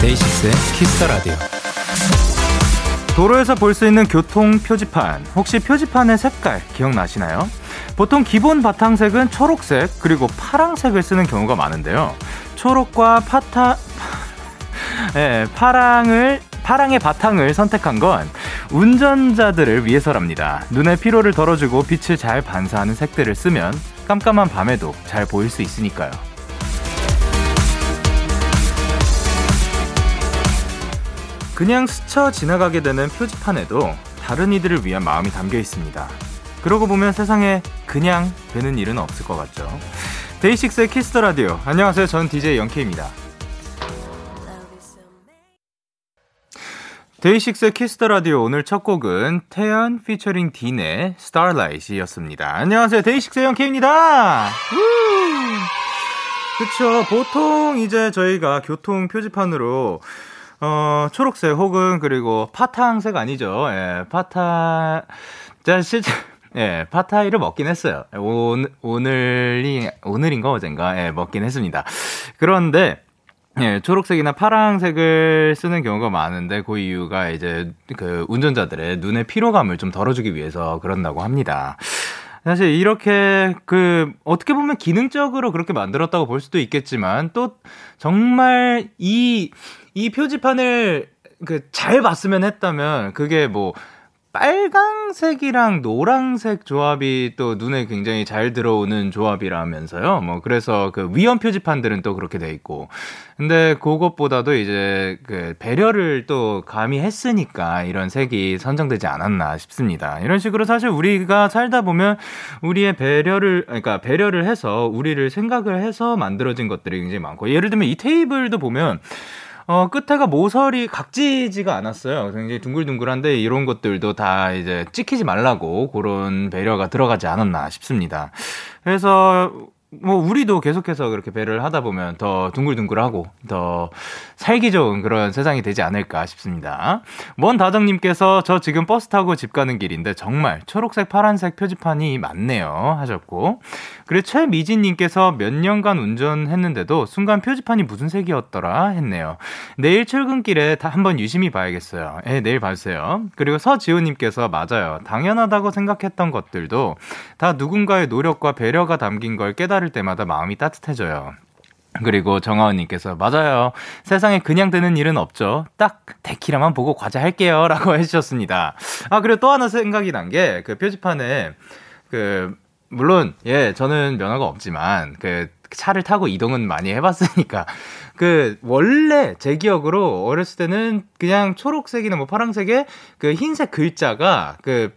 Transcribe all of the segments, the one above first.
DAY6의 Kiss the Radio. 도로에서 볼 수 있는 교통 표지판. 혹시 표지판의 색깔 기억나시나요? 보통 기본 바탕색은 초록색 그리고 파랑색을 쓰는 경우가 많은데요. 초록과 파타 네, 파랑을 파랑의 바탕을 선택한 건 운전자들을 위해서랍니다. 눈의 피로를 덜어주고 빛을 잘 반사하는 색들을 쓰면 깜깜한 밤에도 잘 보일 수 있으니까요. 그냥 스쳐 지나가게 되는 표지판에도 다른 이들을 위한 마음이 담겨 있습니다. 그러고 보면 세상에 그냥 되는 일은 없을 것 같죠. 데이식스의 키스 더 라디오. 안녕하세요. 저는 DJ 영케입니다. 데이식스의 키스터 라디오 오늘 첫 곡은 태연 피처링 딘의 Starlight였습니다. 안녕하세요. 데이식스의 영케입니다. 그쵸. 보통 이제 저희가 교통 표지판으로 어, 초록색 혹은 그리고 파탕색 아니죠. 예, 파타, 자, 실제, 예, 파타이를 먹긴 했어요. 오늘, 오늘이, 오늘인가 어젠가, 예, 먹긴 했습니다. 그런데, 예, 초록색이나 파랑색을 쓰는 경우가 많은데 그 이유가 이제 그 운전자들의 눈의 피로감을 좀 덜어주기 위해서 그런다고 합니다. 사실 이렇게 그 어떻게 보면 기능적으로 그렇게 만들었다고 볼 수도 있겠지만 또 정말 이 이 표지판을 그 잘 봤으면 했다면 그게 뭐 빨강색이랑 노랑색 조합이 또 눈에 굉장히 잘 들어오는 조합이라면서요. 뭐 그래서 그 위험 표지판들은 또 그렇게 돼 있고. 근데 그것보다도 이제 그 배려를 또 가미했으니까 이런 색이 선정되지 않았나 싶습니다. 이런 식으로 사실 우리가 살다 보면 우리의 배려를 그러니까 배려를 해서 우리를 생각을 해서 만들어진 것들이 굉장히 많고 예를 들면 이 테이블도 보면 어, 끝에가 모서리 각지지가 않았어요. 굉장히 둥글둥글한데 이런 것들도 다 이제 찍히지 말라고 그런 배려가 들어가지 않았나 싶습니다. 그래서 뭐 우리도 계속해서 그렇게 배를 하다 보면 더 둥글둥글하고 더 살기 좋은 그런 세상이 되지 않을까 싶습니다. 먼 다정님께서 저 지금 버스 타고 집 가는 길인데 정말 초록색 파란색 표지판이 많네요 하셨고 그리고 최미진님께서 몇 년간 운전했는데도 순간 표지판이 무슨 색이었더라 했네요. 내일 출근길에 다 한번 유심히 봐야겠어요. 예, 내일 봐주세요. 그리고 서지호님께서 맞아요. 당연하다고 생각했던 것들도 다 누군가의 노력과 배려가 담긴 걸 깨달을 들을 때마다 마음이 따뜻해져요. 그리고 정하은님께서 맞아요. 세상에 그냥 되는 일은 없죠. 딱 데키라만 보고 과자 할게요. 라고 해주셨습니다. 아, 그리고 또 하나 생각이 난 게 그 표지판에 그, 물론, 예, 저는 면허가 없지만 그 차를 타고 이동은 많이 해봤으니까 그 원래 제 기억으로 어렸을 때는 그냥 초록색이나 뭐 파란색의 그 흰색 글자가 그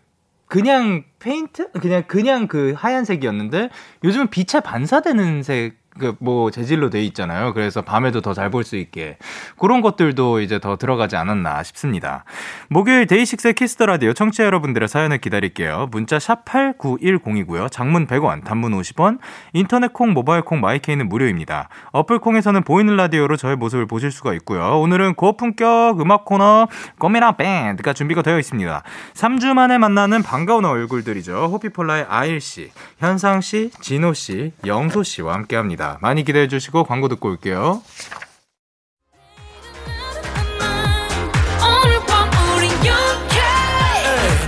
그냥 페인트? 그냥 그냥 그 하얀색이었는데 요즘은 빛에 반사되는 색 그 뭐 재질로 돼 있잖아요. 그래서 밤에도 더 잘 볼 수 있게 그런 것들도 이제 더 들어가지 않았나 싶습니다. 목요일 데이식스 키스 더 라디오 청취자 여러분들의 사연을 기다릴게요. 문자 샵 #8910이고요. 장문 100원, 단문 50원, 인터넷 콩, 모바일 콩, 마이케이는 무료입니다. 어플 콩에서는 보이는 라디오로 저의 모습을 보실 수가 있고요. 오늘은 고품격 음악 코너 꼬미라 밴드가 준비가 되어 있습니다. 3주 만에 만나는 반가운 얼굴들이죠. 호피폴라의 아일 씨, 현상 씨, 진호 씨, 영소 씨와 함께합니다. 많이 기대해 주시고 광고 듣고 올게요.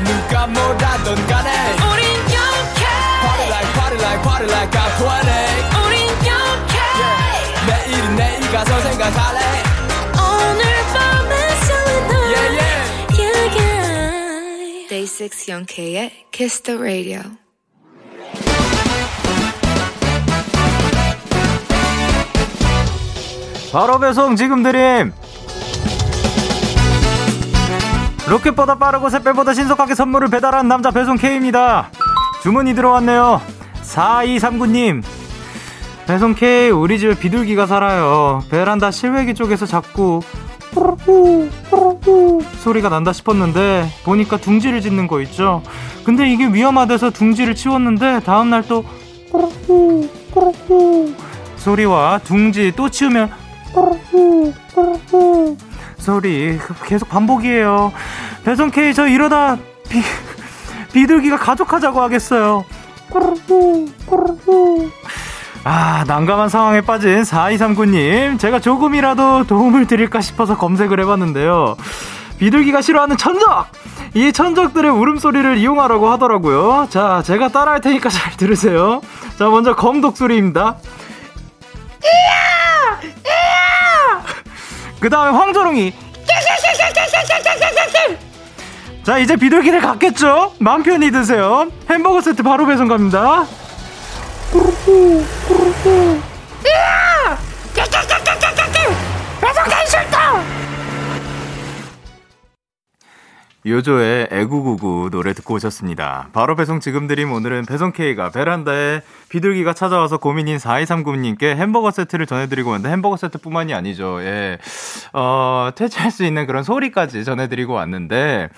누가 뭐라던 간에. 우 바로 배송 지금 드림. 로켓보다 빠르고 샛별보다 신속하게 선물을 배달한 남자 배송 K입니다. 주문이 들어왔네요. 4239님. 배송 K 우리 집에 비둘기가 살아요. 베란다 실외기 쪽에서 자꾸 소리가 난다 싶었는데 보니까 둥지를 짓는 거 있죠. 근데 이게 위험하대서 둥지를 치웠는데 다음날 또 꾸르꾸 꾸르꾸 소리와 둥지 또 치우면 소리 계속 반복이에요. 배송 K 저 이러다 비, 비둘기가 가족하자고 하겠어요. 아, 난감한 상황에 빠진 4239님. 제가 조금이라도 도움을 드릴까 싶어서 검색을 해봤는데요. 비둘기가 싫어하는 천적! 이 천적들의 울음소리를 이용하라고 하더라고요. 자, 제가 따라 할 테니까 잘 들으세요. 자, 먼저 검독 소리입니다. 이야! 이야! 그 다음에 황조롱이. 자, 이제 비둘기를 갖겠죠? 마음 편히 드세요. 햄버거 세트 바로 배송 갑니다. 꾸르꾸 꾸르꾸 으아! 배송된 싫다 요조의 애구구구 노래 듣고 오셨습니다. 바로 배송 지금 드림 오늘은 배송K가 베란다에 비둘기가 찾아와서 고민인 4239님께 햄버거 세트를 전해드리고 왔는데 햄버거 세트뿐만이 아니죠. 예. 어, 퇴치할 수 있는 그런 소리까지 전해드리고 왔는데,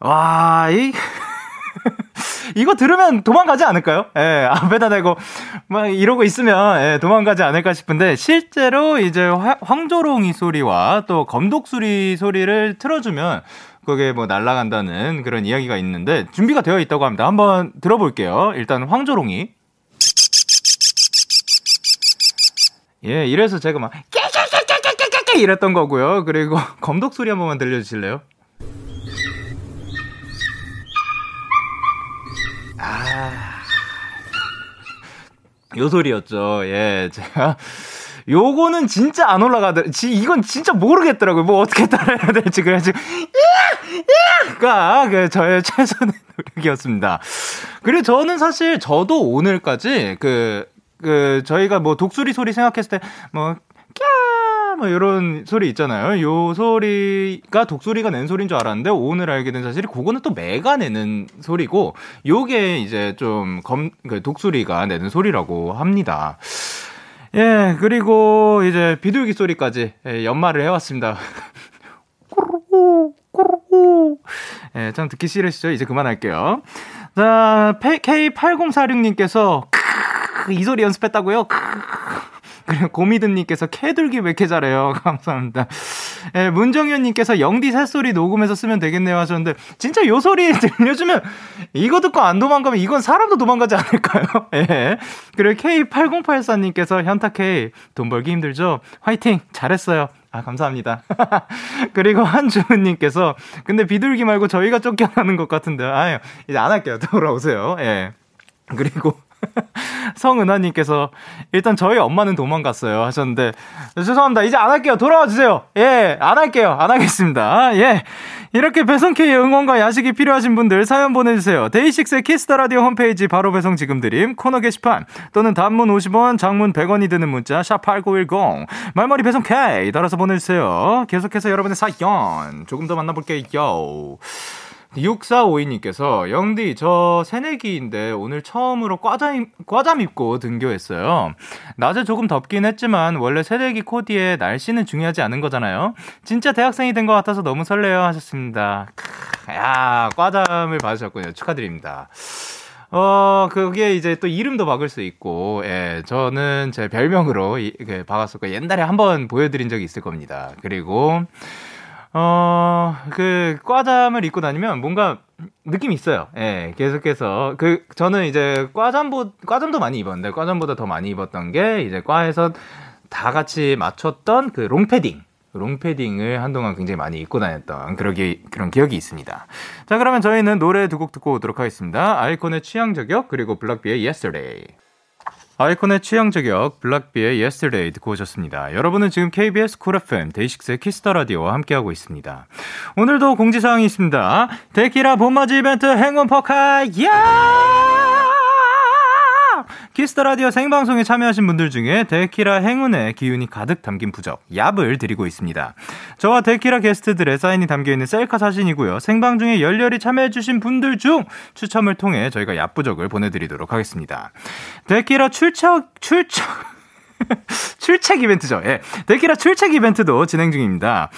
와, 이, 이거 들으면 도망가지 않을까요? 예, 앞에다 대고 막 이러고 있으면 예, 도망가지 않을까 싶은데 실제로 이제 황조롱이 소리와 또 검독수리 소리를 틀어주면 그게 뭐 날아간다는 그런 이야기가 있는데 준비가 되어 있다고 합니다. 한번 들어볼게요. 일단 황조롱이 예, 이래서 제가 막 깨깨깨깨깨깨깨 이랬던 거고요. 그리고 검독 소리 한 번만 들려주실래요? 아. 요 소리였죠. 예, 제가. 요거는 진짜 안 올라가더, 지, 이건 진짜 모르겠더라고요. 뭐 어떻게 따라해야 될지. 그래가지고, 가, 그, 저의 최선의 노력이었습니다. 그리고 저는 사실, 저도 오늘까지, 그, 그, 저희가 뭐 독수리 소리 생각했을 때, 뭐, 뭐 이런 소리 있잖아요. 요 소리가 독수리가 낸 소리인 줄 알았는데 오늘 알게 된 사실이 그거는 또 매가 내는 소리고 요게 이제 좀 검, 그 독수리가 내는 소리라고 합니다. 예, 그리고 이제 비둘기 소리까지 예, 연말을 해왔습니다. 꾸르꾸, 꾸르꾸. 예, 참 듣기 싫으시죠? 이제 그만할게요. 자, K8046님께서, 이 소리 연습했다고요? 그리고 고미드님께서 캐들기 왜 이렇게 잘해요? 감사합니다. 예, 문정현님께서 영디 새소리 녹음해서 쓰면 되겠네요 하셨는데, 진짜 요 소리 들려주면, 이거 듣고 안 도망가면 이건 사람도 도망가지 않을까요? 예. 그리고 K8084님께서 현타K, 돈 벌기 힘들죠? 화이팅! 잘했어요. 아, 감사합니다. 그리고 한주은님께서, 근데 비둘기 말고 저희가 쫓겨나는 것 같은데, 아유, 이제 안 할게요. 돌아오세요. 예. 그리고 성은하님께서 일단 저희 엄마는 도망갔어요 하셨는데 죄송합니다. 이제 안 할게요. 돌아와 주세요. 예 안 할게요. 안 하겠습니다. 예. 이렇게 배송K의 응원과 야식이 필요하신 분들 사연 보내주세요. 데이식스의 키스 더 라디오 홈페이지 바로 배송 지금 드림 코너 게시판 또는 단문 50원 장문 100원이 드는 문자 샵 #8910 말머리 배송K 따라서 보내주세요. 계속해서 여러분의 사연 조금 더 만나볼게요. 6452님께서 영디 저 새내기인데 오늘 처음으로 과잠 과잠 입고 등교했어요. 낮에 조금 덥긴 했지만 원래 새내기 코디에 날씨는 중요하지 않은 거잖아요. 진짜 대학생이 된 것 같아서 너무 설레요 하셨습니다. 야 과잠을 받으셨군요. 축하드립니다. 어, 그게 이제 또 이름도 박을 수 있고, 예, 저는 제 별명으로 이, 그, 박았었고, 옛날에 한번 보여드린 적이 있을 겁니다. 그리고, 어, 그, 과잠을 입고 다니면 뭔가 느낌이 있어요. 예, 계속해서. 그, 저는 이제 과잠보, 과잠도 많이 입었는데, 과잠보다 더 많이 입었던 게, 이제 과에서 다 같이 맞췄던 그 롱패딩. 롱패딩을 한동안 굉장히 많이 입고 다녔던 그런, 기, 그런 기억이 있습니다. 자, 그러면 저희는 노래 두 곡 듣고 오도록 하겠습니다. 아이콘의 취향 저격, 그리고 블락비의 Yesterday. 아이콘의 취향 저격 블락비의 Yesterday 듣고 오셨습니다. 여러분은 지금 KBS 쿨 FM 데이식스의 키스 더 라디오와 함께하고 있습니다. 오늘도 공지사항이 있습니다. 데키라 봄맞이 이벤트 행운 퍼카 얍! 키스 더 라디오 생방송에 참여하신 분들 중에 데키라 행운의 기운이 가득 담긴 부적 얍을 드리고 있습니다. 저와 데키라 게스트들의 사인이 담겨 있는 셀카 사진이고요. 생방 중에 열렬히 참여해 주신 분들 중 추첨을 통해 저희가 얍 부적을 보내 드리도록 하겠습니다. 데키라 출석 출석 출첵 이벤트죠. 예. 데키라 출첵 이벤트도 진행 중입니다.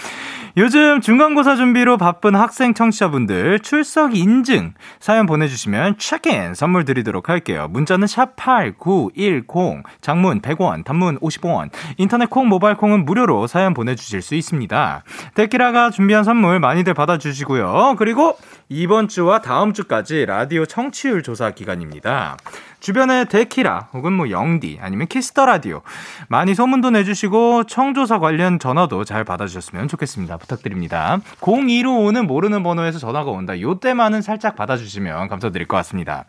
요즘 중간고사 준비로 바쁜 학생 청취자분들 출석 인증 사연 보내주시면 체크인 선물 드리도록 할게요. 문자는 샵8910 장문 100원 단문 50원 인터넷 콩 모바일 콩은 무료로 사연 보내주실 수 있습니다. 데키라가 준비한 선물 많이들 받아주시고요. 그리고 이번 주와 다음 주까지 라디오 청취율 조사 기간입니다. 주변에 데키라 혹은 뭐 영디 아니면 키스 더 라디오 많이 소문도 내주시고 청조사 관련 전화도 잘 받아주셨으면 좋겠습니다. 부탁드립니다. 0215는 모르는 번호에서 전화가 온다. 요때만은 살짝 받아주시면 감사드릴 것 같습니다.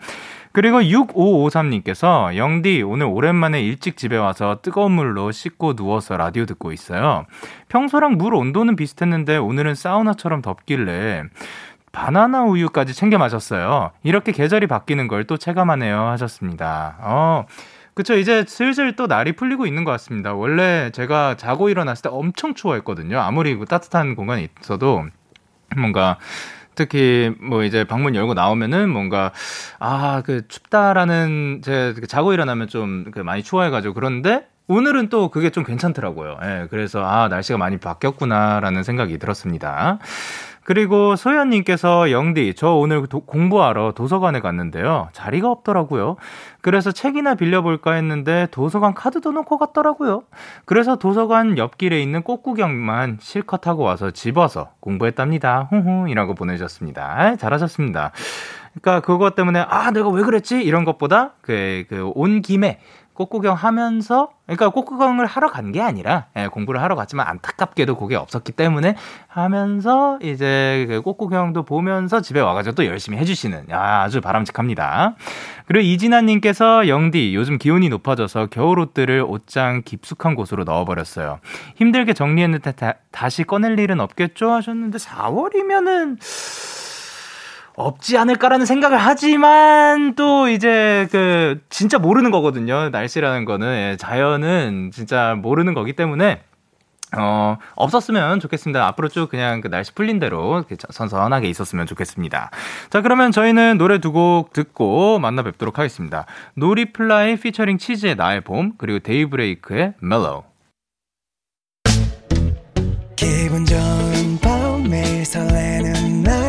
그리고 6553님께서 영디 오늘 오랜만에 일찍 집에 와서 뜨거운 물로 씻고 누워서 라디오 듣고 있어요. 평소랑 물 온도는 비슷했는데 오늘은 사우나처럼 덥길래 바나나 우유까지 챙겨 마셨어요. 이렇게 계절이 바뀌는 걸 또 체감하네요. 하셨습니다. 어. 그쵸. 이제 슬슬 또 날이 풀리고 있는 것 같습니다. 원래 제가 자고 일어났을 때 엄청 추워했거든요. 아무리 그 따뜻한 공간에 있어도 뭔가 특히 뭐 이제 방문 열고 나오면은 뭔가 아 그 춥다라는 제그 자고 일어나면 좀그 많이 추워해가지고 그런데 오늘은 또 그게 좀 괜찮더라고요. 예, 그래서 아 날씨가 많이 바뀌었구나라는 생각이 들었습니다. 그리고 소연님께서 영디, 저 오늘 도, 공부하러 도서관에 갔는데요. 자리가 없더라고요. 그래서 책이나 빌려볼까 했는데 도서관 카드도 놓고 갔더라고요. 그래서 도서관 옆길에 있는 꽃구경만 실컷 하고 와서 집어서 공부했답니다. 훈훈이라고 보내주셨습니다. 아, 잘하셨습니다. 그러니까 그것 때문에 아 내가 왜 그랬지 이런 것보다 그 그 온 김에 꽃구경 하면서 그러니까 꽃구경을 하러 간 게 아니라 예, 공부를 하러 갔지만 안타깝게도 그게 없었기 때문에 하면서 이제 그 꽃구경도 보면서 집에 와가지고 또 열심히 해주시는 야, 아주 바람직합니다. 그리고 이진아님께서 영디 요즘 기온이 높아져서 겨울 옷들을 옷장 깊숙한 곳으로 넣어버렸어요. 힘들게 정리했는데 다, 다시 꺼낼 일은 없겠죠 하셨는데 4월이면은 없지 않을까라는 생각을 하지만 또 이제 그 진짜 모르는 거거든요. 날씨라는 거는 예, 자연은 진짜 모르는 거기 때문에 어, 없었으면 좋겠습니다. 앞으로 쭉 그냥 그 날씨 풀린 대로 선선하게 있었으면 좋겠습니다. 자, 그러면 저희는 노래 두 곡 듣고 만나 뵙도록 하겠습니다. 노리플라이 피처링 치즈의 나의 봄, 그리고 데이브레이크의 Mellow. 기분 좋은 밤 매일 설레는 날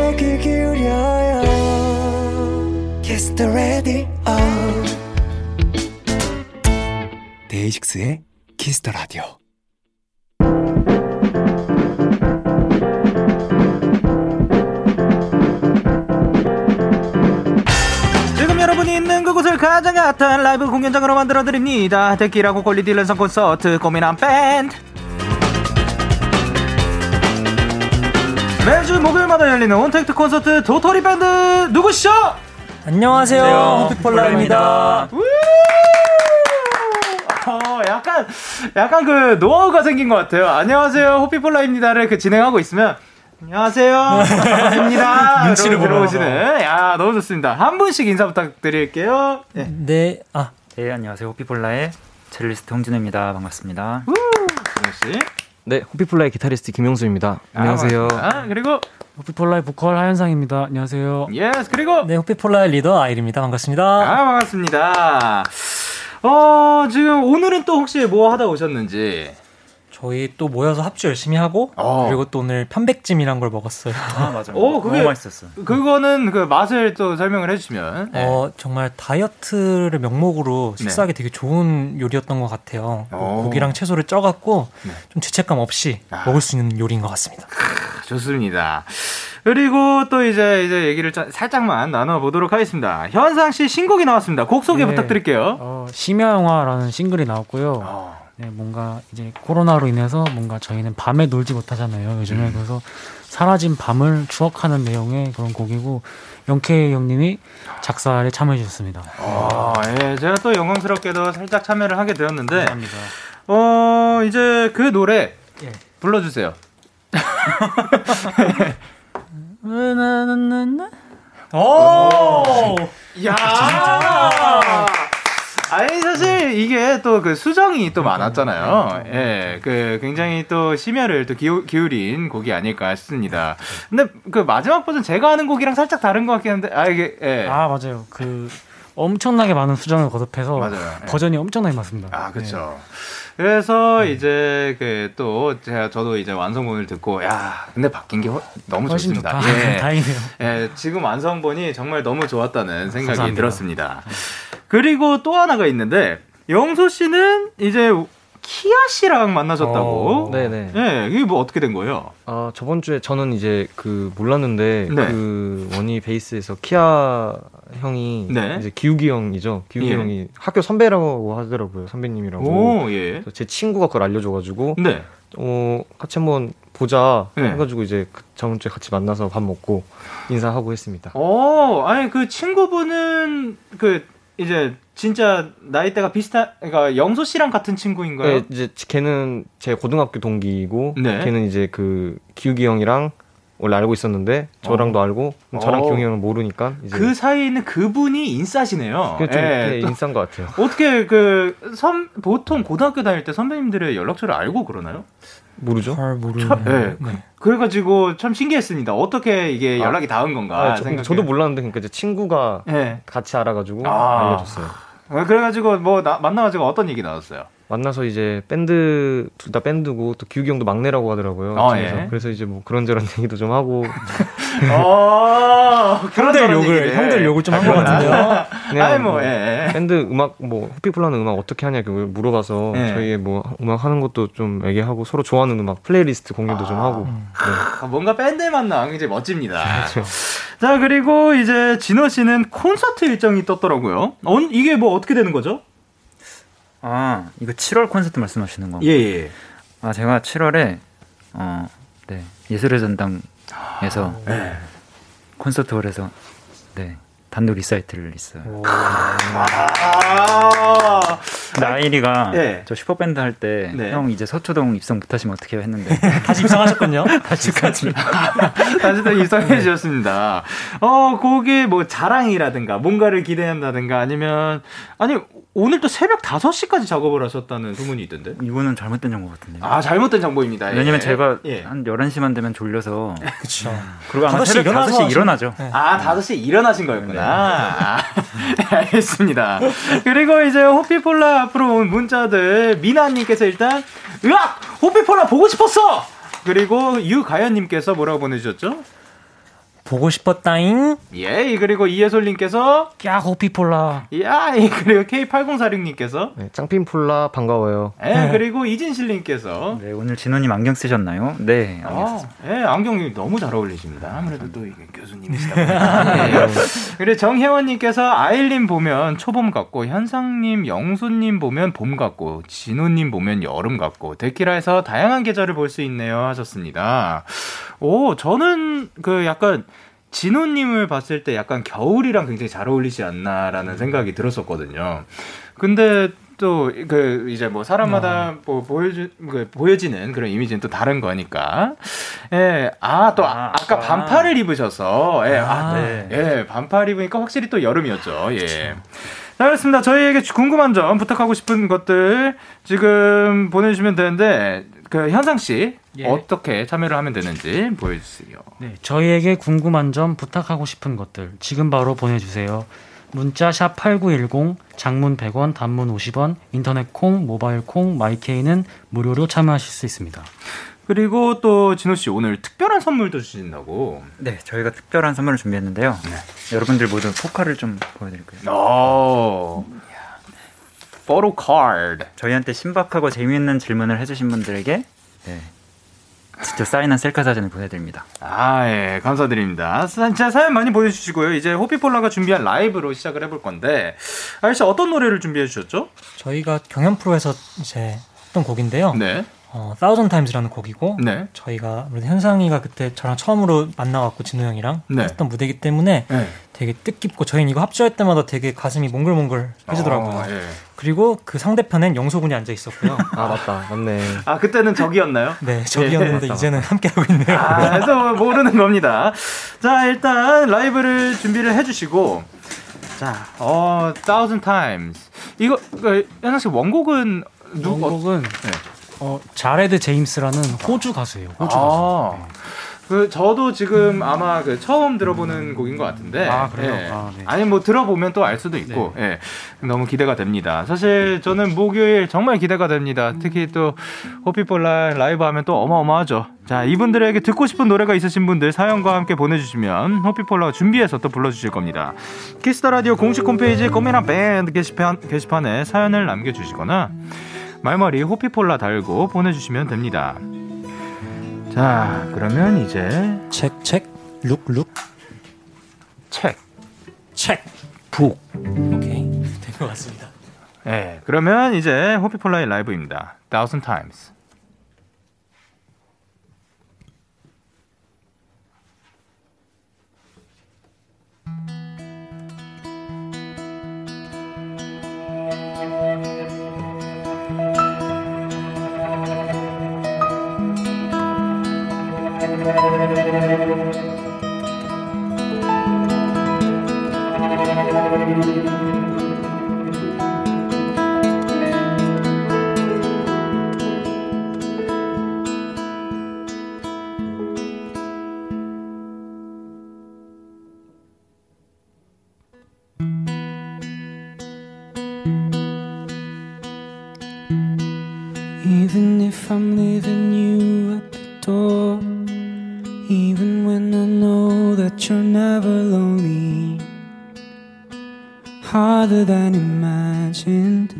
Kiss the radio. 데이식스의 키스 더 라디오. 지금 여러분이 있는 그곳을 가장 핫한 라이브 공연장으로 만들어 드립니다. 데키라 고quality 랜선 콘서트 고민한 밴드. 매주 목요일마다 열리는 온택트 콘서트 도토리 밴드 누구시죠? 안녕하세요. 호피폴라입니다. 어, 약간, 약간 그 노하우가 생긴 것 같아요. 안녕하세요. 호피폴라입니다를 그 진행하고 있으면 안녕하세요. 반갑습니다. 눈치를 들어오시는. 야, 너무 좋습니다. 한 분씩 인사 부탁드릴게요. 네. 네. 아. 네, 안녕하세요. 호피폴라의 첼리스트 홍진호입니다. 반갑습니다. 우, 씨. 네, 호피폴라의 기타리스트 김영소입니다. 안녕하세요. 아, 그리고 호피폴라의 보컬 하현상입니다. 안녕하세요. Yes, 그리고 네, 호피폴라의 리더 아일입니다 반갑습니다. 아, 반갑습니다. 어, 지금 오늘은 또 혹시 뭐 하다 오셨는지 저희 또 모여서 합주 열심히 하고 어. 그리고 또 오늘 편백찜이란 걸 먹었어요. 아 맞아요. 오, 그게 너무 맛있었어. 그거는 그 맛을 또 설명을 해주시면. 네. 어 정말 다이어트를 명목으로 네. 식사하기 네. 되게 좋은 요리였던 것 같아요. 오. 고기랑 채소를 쪄갖고 네. 좀 죄책감 없이 아. 먹을 수 있는 요리인 것 같습니다. 좋습니다. 그리고 또 이제 이제 얘기를 살짝만 나눠보도록 하겠습니다. 현상 씨 신곡이 나왔습니다. 곡 소개 네. 부탁드릴게요. 어, 심야 영화라는 싱글이 나왔고요. 어. 네, 뭔가 이제 코로나로 인해서 뭔가 저희는 밤에 놀지 못하잖아요. 요즘에 음. 그래서 사라진 밤을 추억하는 내용의 그런 곡이고 영케이 형님이 작사에 참여해 주셨습니다. 아, 예, 제가 또 영광스럽게도 살짝 참여를 하게 되었는데, 감사합니다. 어 이제 그 노래 예. 불러주세요. 오! 야! 아니 사실 이게 또 그 수정이 또 많았잖아요. 예, 그 굉장히 또 심혈을 또 기우, 기울인 곡이 아닐까 싶습니다. 근데 그 마지막 버전 제가 하는 곡이랑 살짝 다른 것 같긴 한데, 아 이게 예. 아 맞아요. 그 엄청나게 많은 수정을 거듭해서 맞아요. 예. 버전이 엄청나게 많습니다. 아, 그렇죠. 그래서 이제 그 또 제가 저도 이제 완성본을 듣고 야, 근데 바뀐 게 허- 너무 좋습니다. 좋다. 예. 다행이네요. 예, 지금 완성본이 정말 너무 좋았다는 생각이 감사합니다. 들었습니다. 그리고 또 하나가 있는데 영소 씨는 이제 키아 씨랑 만나셨다고. 어, 네네. 예, 이게 뭐 어떻게 된 거예요? 아 저번 주에 저는 이제 그 몰랐는데 네. 그 원희 베이스에서 키아 형이 네. 이제 기욱이 형이죠. 기욱이 예. 형이 학교 선배라고 하더라고요. 선배님이라고. 오, 예. 제 친구가 그걸 알려줘가지고 네. 어 같이 한번 보자 네. 해가지고 이제 그 저번 주에 같이 만나서 밥 먹고 인사하고 했습니다. 어, 아니 그 친구분은 그 이제 진짜 나이대가 비슷한 그러니까 영소 씨랑 같은 친구인가요? 네, 이제 걔는 제 고등학교 동기이고 네. 걔는 이제 그 기욱이 형이랑 원래 알고 있었는데 저랑도 알고 저랑 어. 기욱이 형은 모르니까 이제 그 사이에 있는 그분이 인싸시네요. 그게 좀 예, 인싸인 것 같아요. 어떻게 그 선, 보통 고등학교 다닐 때 선배님들의 연락처를 알고 그러나요? 모르죠? 잘 모르는. 참, 예. 네. 그래가지고 참 신기했습니다. 어떻게 이게 아. 연락이 닿은 건가 아, 저, 생각해. 저도 몰랐는데 그러니까 이제 친구가 예. 같이 알아가지고 아. 알려줬어요. 어, 그래가지고 뭐 나- 만나가지고 어떤 얘기 나왔어요? 만나서 이제 밴드 둘 다 밴드고 또 기욱이 형도 막내라고 하더라고요. 아, 그래서, 예. 그래서 이제 뭐 그런저런 얘기도 좀 하고 어, 형들 욕을 형들 욕을 좀 한 것 같은데요. 그냥 아니 뭐 뭐 예. 예. 밴드 음악 뭐 호피폴라는 음악 어떻게 하냐 그걸 물어봐서 예. 저희의 뭐 음악 하는 것도 좀 얘기하고 서로 좋아하는 음악 플레이리스트 공유도 좀 하고 네. 아, 뭔가 밴드의 만남 굉장히 멋집니다. 자 그리고 이제 진호 씨는 콘서트 일정이 떴더라고요. 어, 이게 뭐 어떻게 되는 거죠? 아 이거 7월 콘서트 말씀하시는 거? 예 예. 아 제가 7월에 어, 네 예술의 전당에서 예. 콘서트홀에서 네 단독 리사이틀 있어요. 아, 아일이가 예. 저 슈퍼밴드 할 때 형 네. 이제 서초동 입성 못하시면 어떡해요 했는데 다시 입성하셨군요. 다시까지 다시 또 입성해 주셨습니다. 어, 거기 뭐 자랑이라든가 뭔가를 기대한다든가 아니면 아니 오늘 또 새벽 5시까지 작업을 하셨다는 소문이 있던데. 이거는 잘못된 정보 같은데요. 아, 잘못된 정보입니다. 예. 왜냐면 제가 예. 한 11시만 되면 졸려서 그렇죠. 그리고 아마 5시 새벽 일어나서 5시에 하신- 일어나죠. 네. 아, 5시에 일어나신 거였구나. 아, 알겠습니다. 그리고 이제 호피폴라 앞으로 온 문자들, 미나 님께서 일단, 으악! 호피폴라 보고 싶었어! 그리고 유가연 님께서 뭐라고 보내 주셨죠? 보고 싶었다잉. 예, 그리고 이예솔님께서, 야 호피폴라. 야, 그리고 K8046님께서, 네, 짱핀폴라 반가워요. 예, 그리고 이진실님께서, 네, 오늘 진호님 안경 쓰셨나요? 네, 안경 아, 썼습니다. 예, 안경이 너무 잘 어울리십니다. 아무래도 또 이게 교수님이시다 보니까. 예. 그리고 정혜원님께서 아일님 보면 초봄 같고, 현상님, 영수님 보면 봄 같고, 진호님 보면 여름 같고, 데키라에서 다양한 계절을 볼 수 있네요 하셨습니다. 오, 저는 그 약간, 진호님을 봤을 때 약간 겨울이랑 굉장히 잘 어울리지 않나라는 생각이 들었었거든요. 근데 또 그 이제 뭐 사람마다 뭐 보여주 그 보여지는 그런 이미지는 또 다른 거니까. 예. 아, 또 아, 아, 아까 아. 반팔을 입으셔서 예. 아, 아, 네. 예, 반팔 입으니까 확실히 또 여름이었죠. 예. 자, 그렇습니다. 저희에게 궁금한 점, 부탁하고 싶은 것들 지금 보내주시면 되는데, 그 현상 씨 예. 어떻게 참여를 하면 되는지 보여주세요. 네, 저희에게 궁금한 점 부탁하고 싶은 것들 지금 바로 보내주세요. 문자 샵 #8910 장문 100원, 단문 50원, 인터넷 콩, 모바일 콩, 마이케이는 무료로 참여하실 수 있습니다. 그리고 또 진호 씨 오늘 특별한 선물도 주신다고. 네, 저희가 특별한 선물을 준비했는데요. 여러분들 모두 포카를 좀 보여드릴게요. 오. 포토 카드. 저희한테 신박하고 재미있는 질문을 해주신 분들에게 네, 직접 사인한 셀카 사진을 보내드립니다. 아, 예, 감사드립니다. 사- 자, 사연 많이 보내주시고요. 이제 호피폴라가 준비한 라이브로 시작을 해볼 건데, 아저씨 어떤 노래를 준비해 주셨죠? 저희가 경연 프로에서 이제 했던 곡인데요. 네. 어, Thousand Times라는 곡이고 네. 저희가 현상이가 그때 저랑 처음으로 만나갖고 진우 형이랑 네. 했던 무대이기 때문에 네. 되게 뜻깊고 저희는 이거 합주할 때마다 되게 가슴이 몽글몽글 해지더라고요. 어, 예. 그리고 그 상대편엔 영소군이 앉아 있었고요. 아 맞다 맞네. 아 그때는 적이었나요? 네, 저기였는데 맞다, 이제는 함께하고 있네요. 아, 그래서 모르는 겁니다. 자, 일단 라이브를 준비를 해주시고, 자, 어, Thousand Times. 이거, 그, 현아 씨 원곡은 누구? 원곡은 네. 어, 자레드 제임스라는 호주 가수예요. 호주 가수. 아, 그 저도 지금 아마 그 처음 들어보는 곡인 것 같은데. 아, 그래요? 예. 아, 네. 아니 뭐 들어보면 또 알 수도 있고, 예. 너무 기대가 됩니다. 사실 저는 목요일 정말 기대가 됩니다. 특히 또 호피폴라 라이브 하면 또 어마어마하죠. 자, 이분들에게 듣고 싶은 노래가 있으신 분들 사연과 함께 보내주시면 호피폴라가 준비해서 또 불러주실 겁니다. 키스 더 라디오 공식 홈페이지 꼬미랑 밴드 게시판, 게시판에 사연을 남겨주시거나 말머리 호피폴라 달고 보내주시면 됩니다. 자, 그러면 이제 책, 책, 룩, 룩, 책, 책. 북. 오케이. 된 것 같습니다. 예, 그러면 이제 호피폴라의 라이브입니다. Thousand Times. Even if I'm leaving you at the door, harder than imagined,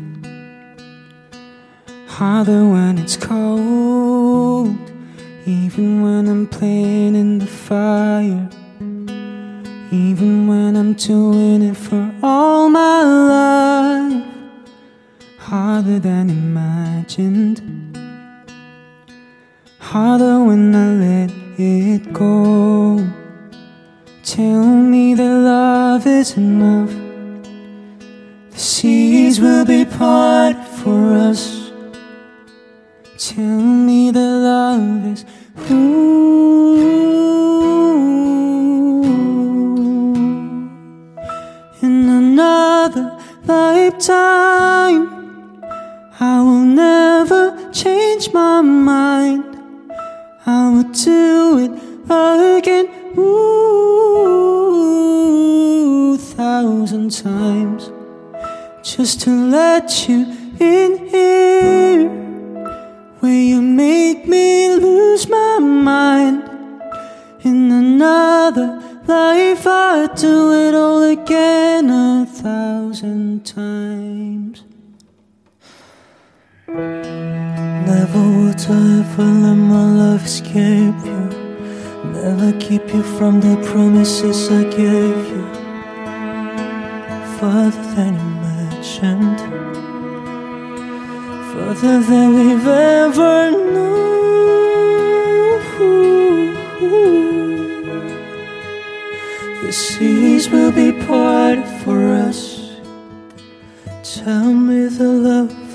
harder when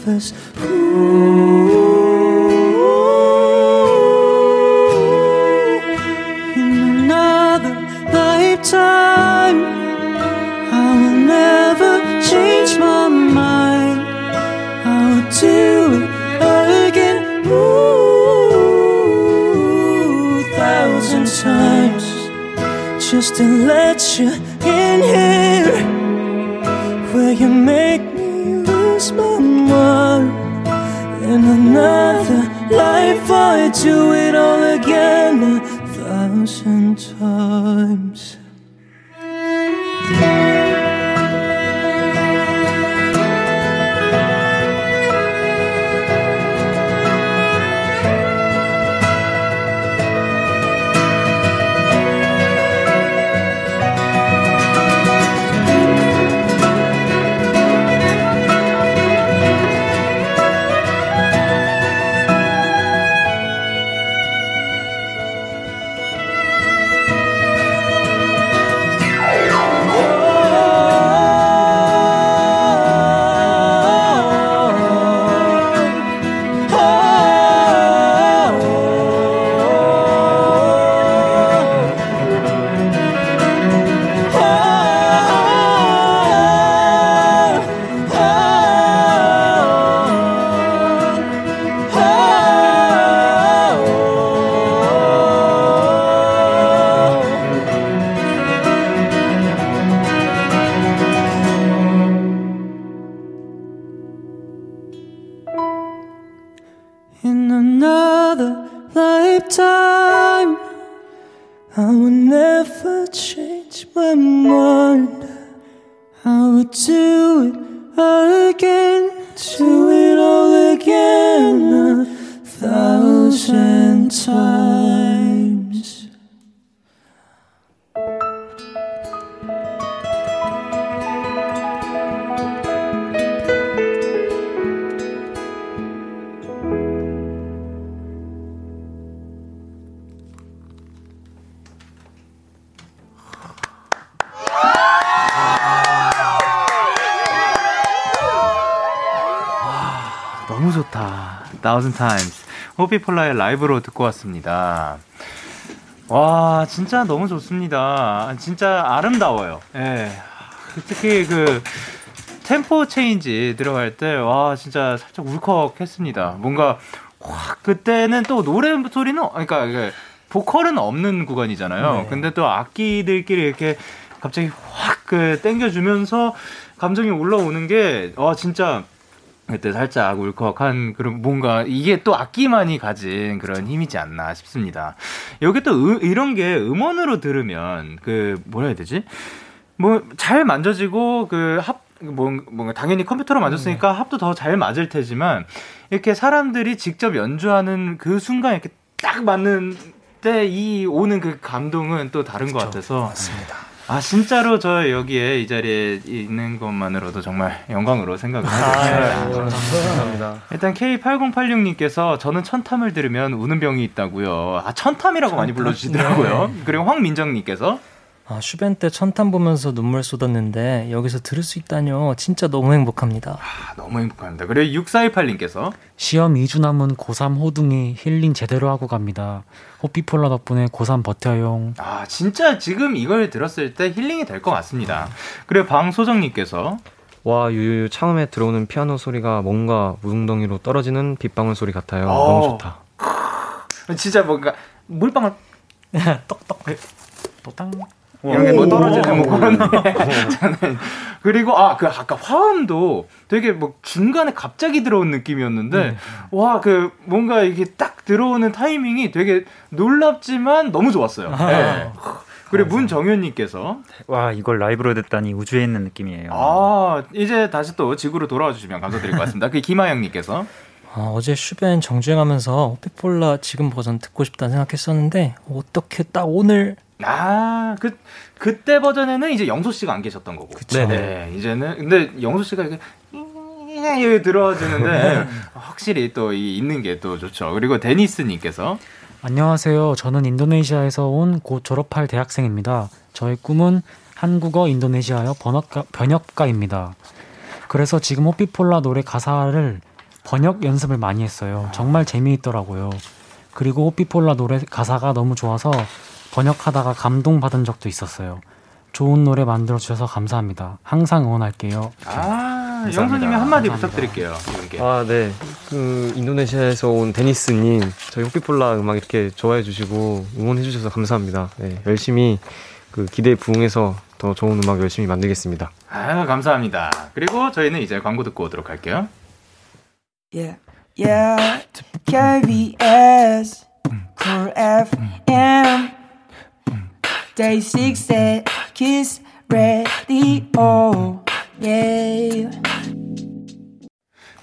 love is in another lifetime. I will never change my mind. I will do it again, ooh, thousand times, just to let you in here where you make another life, I'd do it all again a thousand times. Thousand Times. 호피폴라의 라이브로 듣고 왔습니다. 와, 진짜 너무 좋습니다. 진짜 아름다워요. 예. 특히 그 템포 체인지 들어갈 때, 와, 진짜 살짝 울컥 했습니다. 뭔가, 확, 그때는 또 노래 소리는, 그러니까, 이게 보컬은 없는 구간이잖아요. 네. 근데 또 악기들끼리 이렇게 갑자기 확 그 땡겨주면서 감정이 올라오는 게, 와, 진짜 그때 살짝 울컥한 그런 뭔가 이게 또 악기만이 가진 그런 힘이지 않나 싶습니다. 여기 또 음- 이런 게 음원으로 들으면 그 뭐라 해야 되지? 뭐 잘 만져지고 그합 뭐, 뭔가 당연히 컴퓨터로 만졌으니까 합도 더 잘 맞을 테지만 이렇게 사람들이 직접 연주하는 그 순간 이렇게 딱 맞는 때 이 오는 그 감동은 또 다른 것 같아서 맞습니다. 아 진짜로 저 여기에 이 자리에 있는 것만으로도 정말 영광으로 생각을 하고 있습니다. 감사합니다. 일단 K8086님께서 저는 천탐을 들으면 우는 병이 있다고요. 아 천탐이라고 많이 불러주시더라고요. 그리고 황민정님께서 아, 슈벤 때 천탄 보면서 눈물 쏟았는데 여기서 들을 수 있다뇨. 진짜 너무 행복합니다. 아, 너무 행복합니다. 그리고 6418님께서 시험 2주 남은 고3 호둥이 힐링 제대로 하고 갑니다. 호피폴라 덕분에 고3 버텨용. 아 진짜 지금 이걸 들었을 때 힐링이 될 것 같습니다. 그리고 방소정님께서 와 유유 처음에 들어오는 피아노 소리가 뭔가 무웅덩이로 떨어지는 빗방울 소리 같아요. 어. 너무 좋다. 진짜 뭔가 물방울 떡떡. 또땅. 이런 게 뭐 떨어지는 뭐 그런 저는 그리고 아 그 아까 화음도 되게 뭐 중간에 갑자기 들어온 느낌이었는데 와그 뭔가 이게 딱 들어오는 타이밍이 되게 놀랍지만 너무 좋았어요. 네. 그리고 문정현님께서 와 이걸 라이브로 듣다니 우주에 있는 느낌이에요. 아 이제 다시 또 지구로 돌아와 주시면 감사드릴 것 같습니다. 그 김하영님께서 아, 어제 슈벤 정주행하면서 호피폴라 지금 버전 듣고 싶다 생각했었는데 어떻게 딱 오늘 아 그 그때 버전에는 이제 영소 씨가 안 계셨던 거고. 그쵸. 네, 이제는 근데 영소 씨가 이렇게 여기 들어주는데 확실히 또 이 있는 게 또 좋죠. 그리고 데니스님께서 안녕하세요. 저는 인도네시아에서 온 곧 졸업할 대학생입니다. 저의 꿈은 한국어 인도네시아어 번역가, 번역가입니다. 그래서 지금 호피폴라 노래 가사를 번역 연습을 많이 했어요. 정말 재미있더라고요. 그리고 호피폴라 노래 가사가 너무 좋아서 번역하다가 감동받은 적도 있었어요. 좋은 노래 만들어 주셔서 감사합니다. 항상 응원할게요. 아. 영소님이 한마디 감사합니다. 부탁드릴게요. 이분께. 아, 네. 그 인도네시아에서 온 데니스님, 저희 호피폴라 음악 이렇게 좋아해 주시고 응원해 주셔서 감사합니다. 네, 열심히 그 기대에 부응해서 더 좋은 음악 열심히 만들겠습니다. 아 감사합니다. 그리고 저희는 이제 광고 듣고 오도록 할게요. Yeah, yeah. KBS, Cool FM, Day 6 at Kiss Radio. Yeah.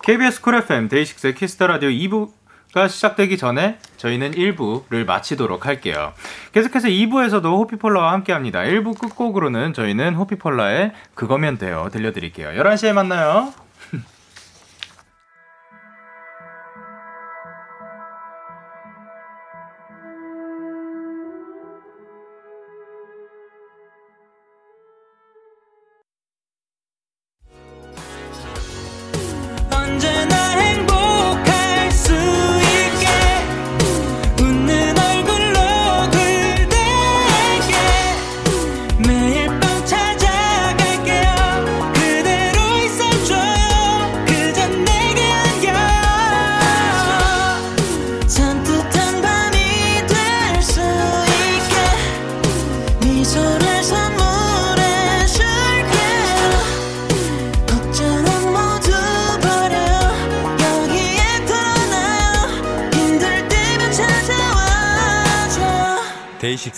KBS Cool FM 데이식스의 Kiss the Radio 2부가 시작되기 전에 저희는 1부를 마치도록 할게요. 계속해서 2부에서도 호피폴라와 함께 합니다. 1부 끝곡으로는 저희는 호피폴라의 그거면 돼요. 들려드릴게요. 11시에 만나요.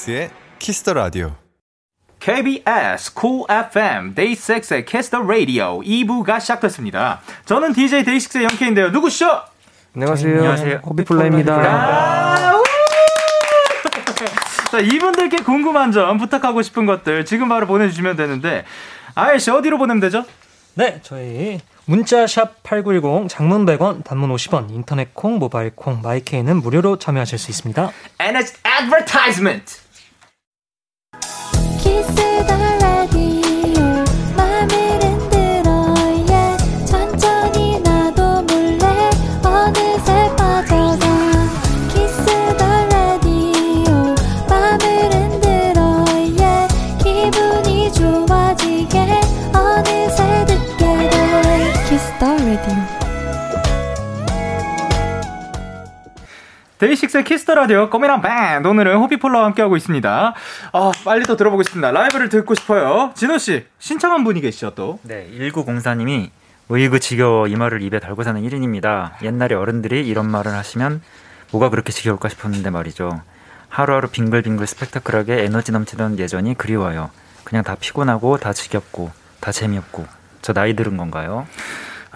데이식스의 Kiss the Radio. KBS Cool FM Day 6의 Kiss the Radio 2부가 시작됐습니다. 저는 DJ 데이식스의 영케인데요. 누구시죠? 안녕하세요. 안녕하세요. 호피폴라입니다. 아, 우! 자, 이분들께 궁금한 점, 부탁하고 싶은 것들 지금 바로 보내주시면 되는데, 아일 씨, 어디로 보내면 되죠? 네, 저희 문자 샵 8910 장문 100원, 단문 50원, 인터넷 콩, 모바일 콩, my K는 무료로 참여하실 수 있습니다. And it's advertisement! 데이식스의 Kiss the Radio 꼬미랑 밴드 오늘은 호피폴라와 함께하고 있습니다. 아 빨리 또 들어보고 싶습니다. 라이브를 듣고 싶어요. 진호 씨 신청한 분이 계시죠 또? 네, 1904님이 으이그 지겨워 이 말을 입에 달고 사는 1인입니다. 옛날에 어른들이 이런 말을 하시면 뭐가 그렇게 지겨울까 싶었는데 말이죠. 하루하루 빙글빙글 스펙타클하게 에너지 넘치던 예전이 그리워요. 그냥 다 피곤하고 다 지겹고 다 재미없고 저 나이 들은 건가요?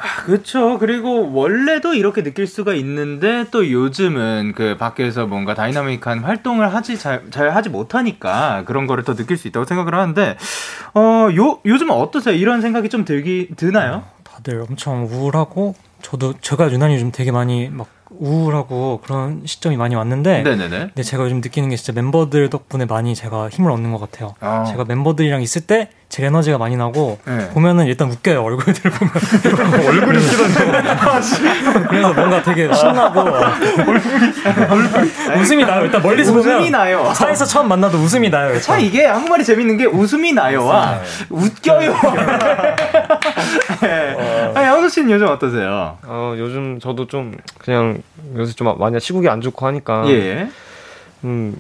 아, 그렇죠. 그리고 원래도 이렇게 느낄 수가 있는데 또 요즘은 그 밖에서 뭔가 다이나믹한 활동을 하지 잘, 잘 하지 못하니까 그런 거를 더 느낄 수 있다고 생각을 하는데 어 요 요즘은 어떠세요? 이런 생각이 좀 들기 드나요? 다들 엄청 우울하고 저도 제가 유난히 요즘 되게 많이 막 우울하고 그런 시점이 많이 왔는데 네네네. 근데 제가 요즘 느끼는 게 진짜 멤버들 덕분에 많이 제가 힘을 얻는 것 같아요. 아. 제가 멤버들이랑 있을 때 제 에너지가 많이 나고 네. 보면은 일단 웃겨요 얼굴들 보면 얼굴이 웃기던데 그래서 뭔가 되게 신나고 웃음이 나요 일단 멀리서 웃음이 보면 나요. 차에서 처음 만나도 웃음이 나요 일단. 참 이게 한국말이 재밌는 게 웃음이 나요와 웃겨요. 네. 아니 영수 씨는 요즘 어떠세요? 어, 요즘 저도 좀 그냥 요새 좀 많이 시국이 안 좋고 하니까 예. 음,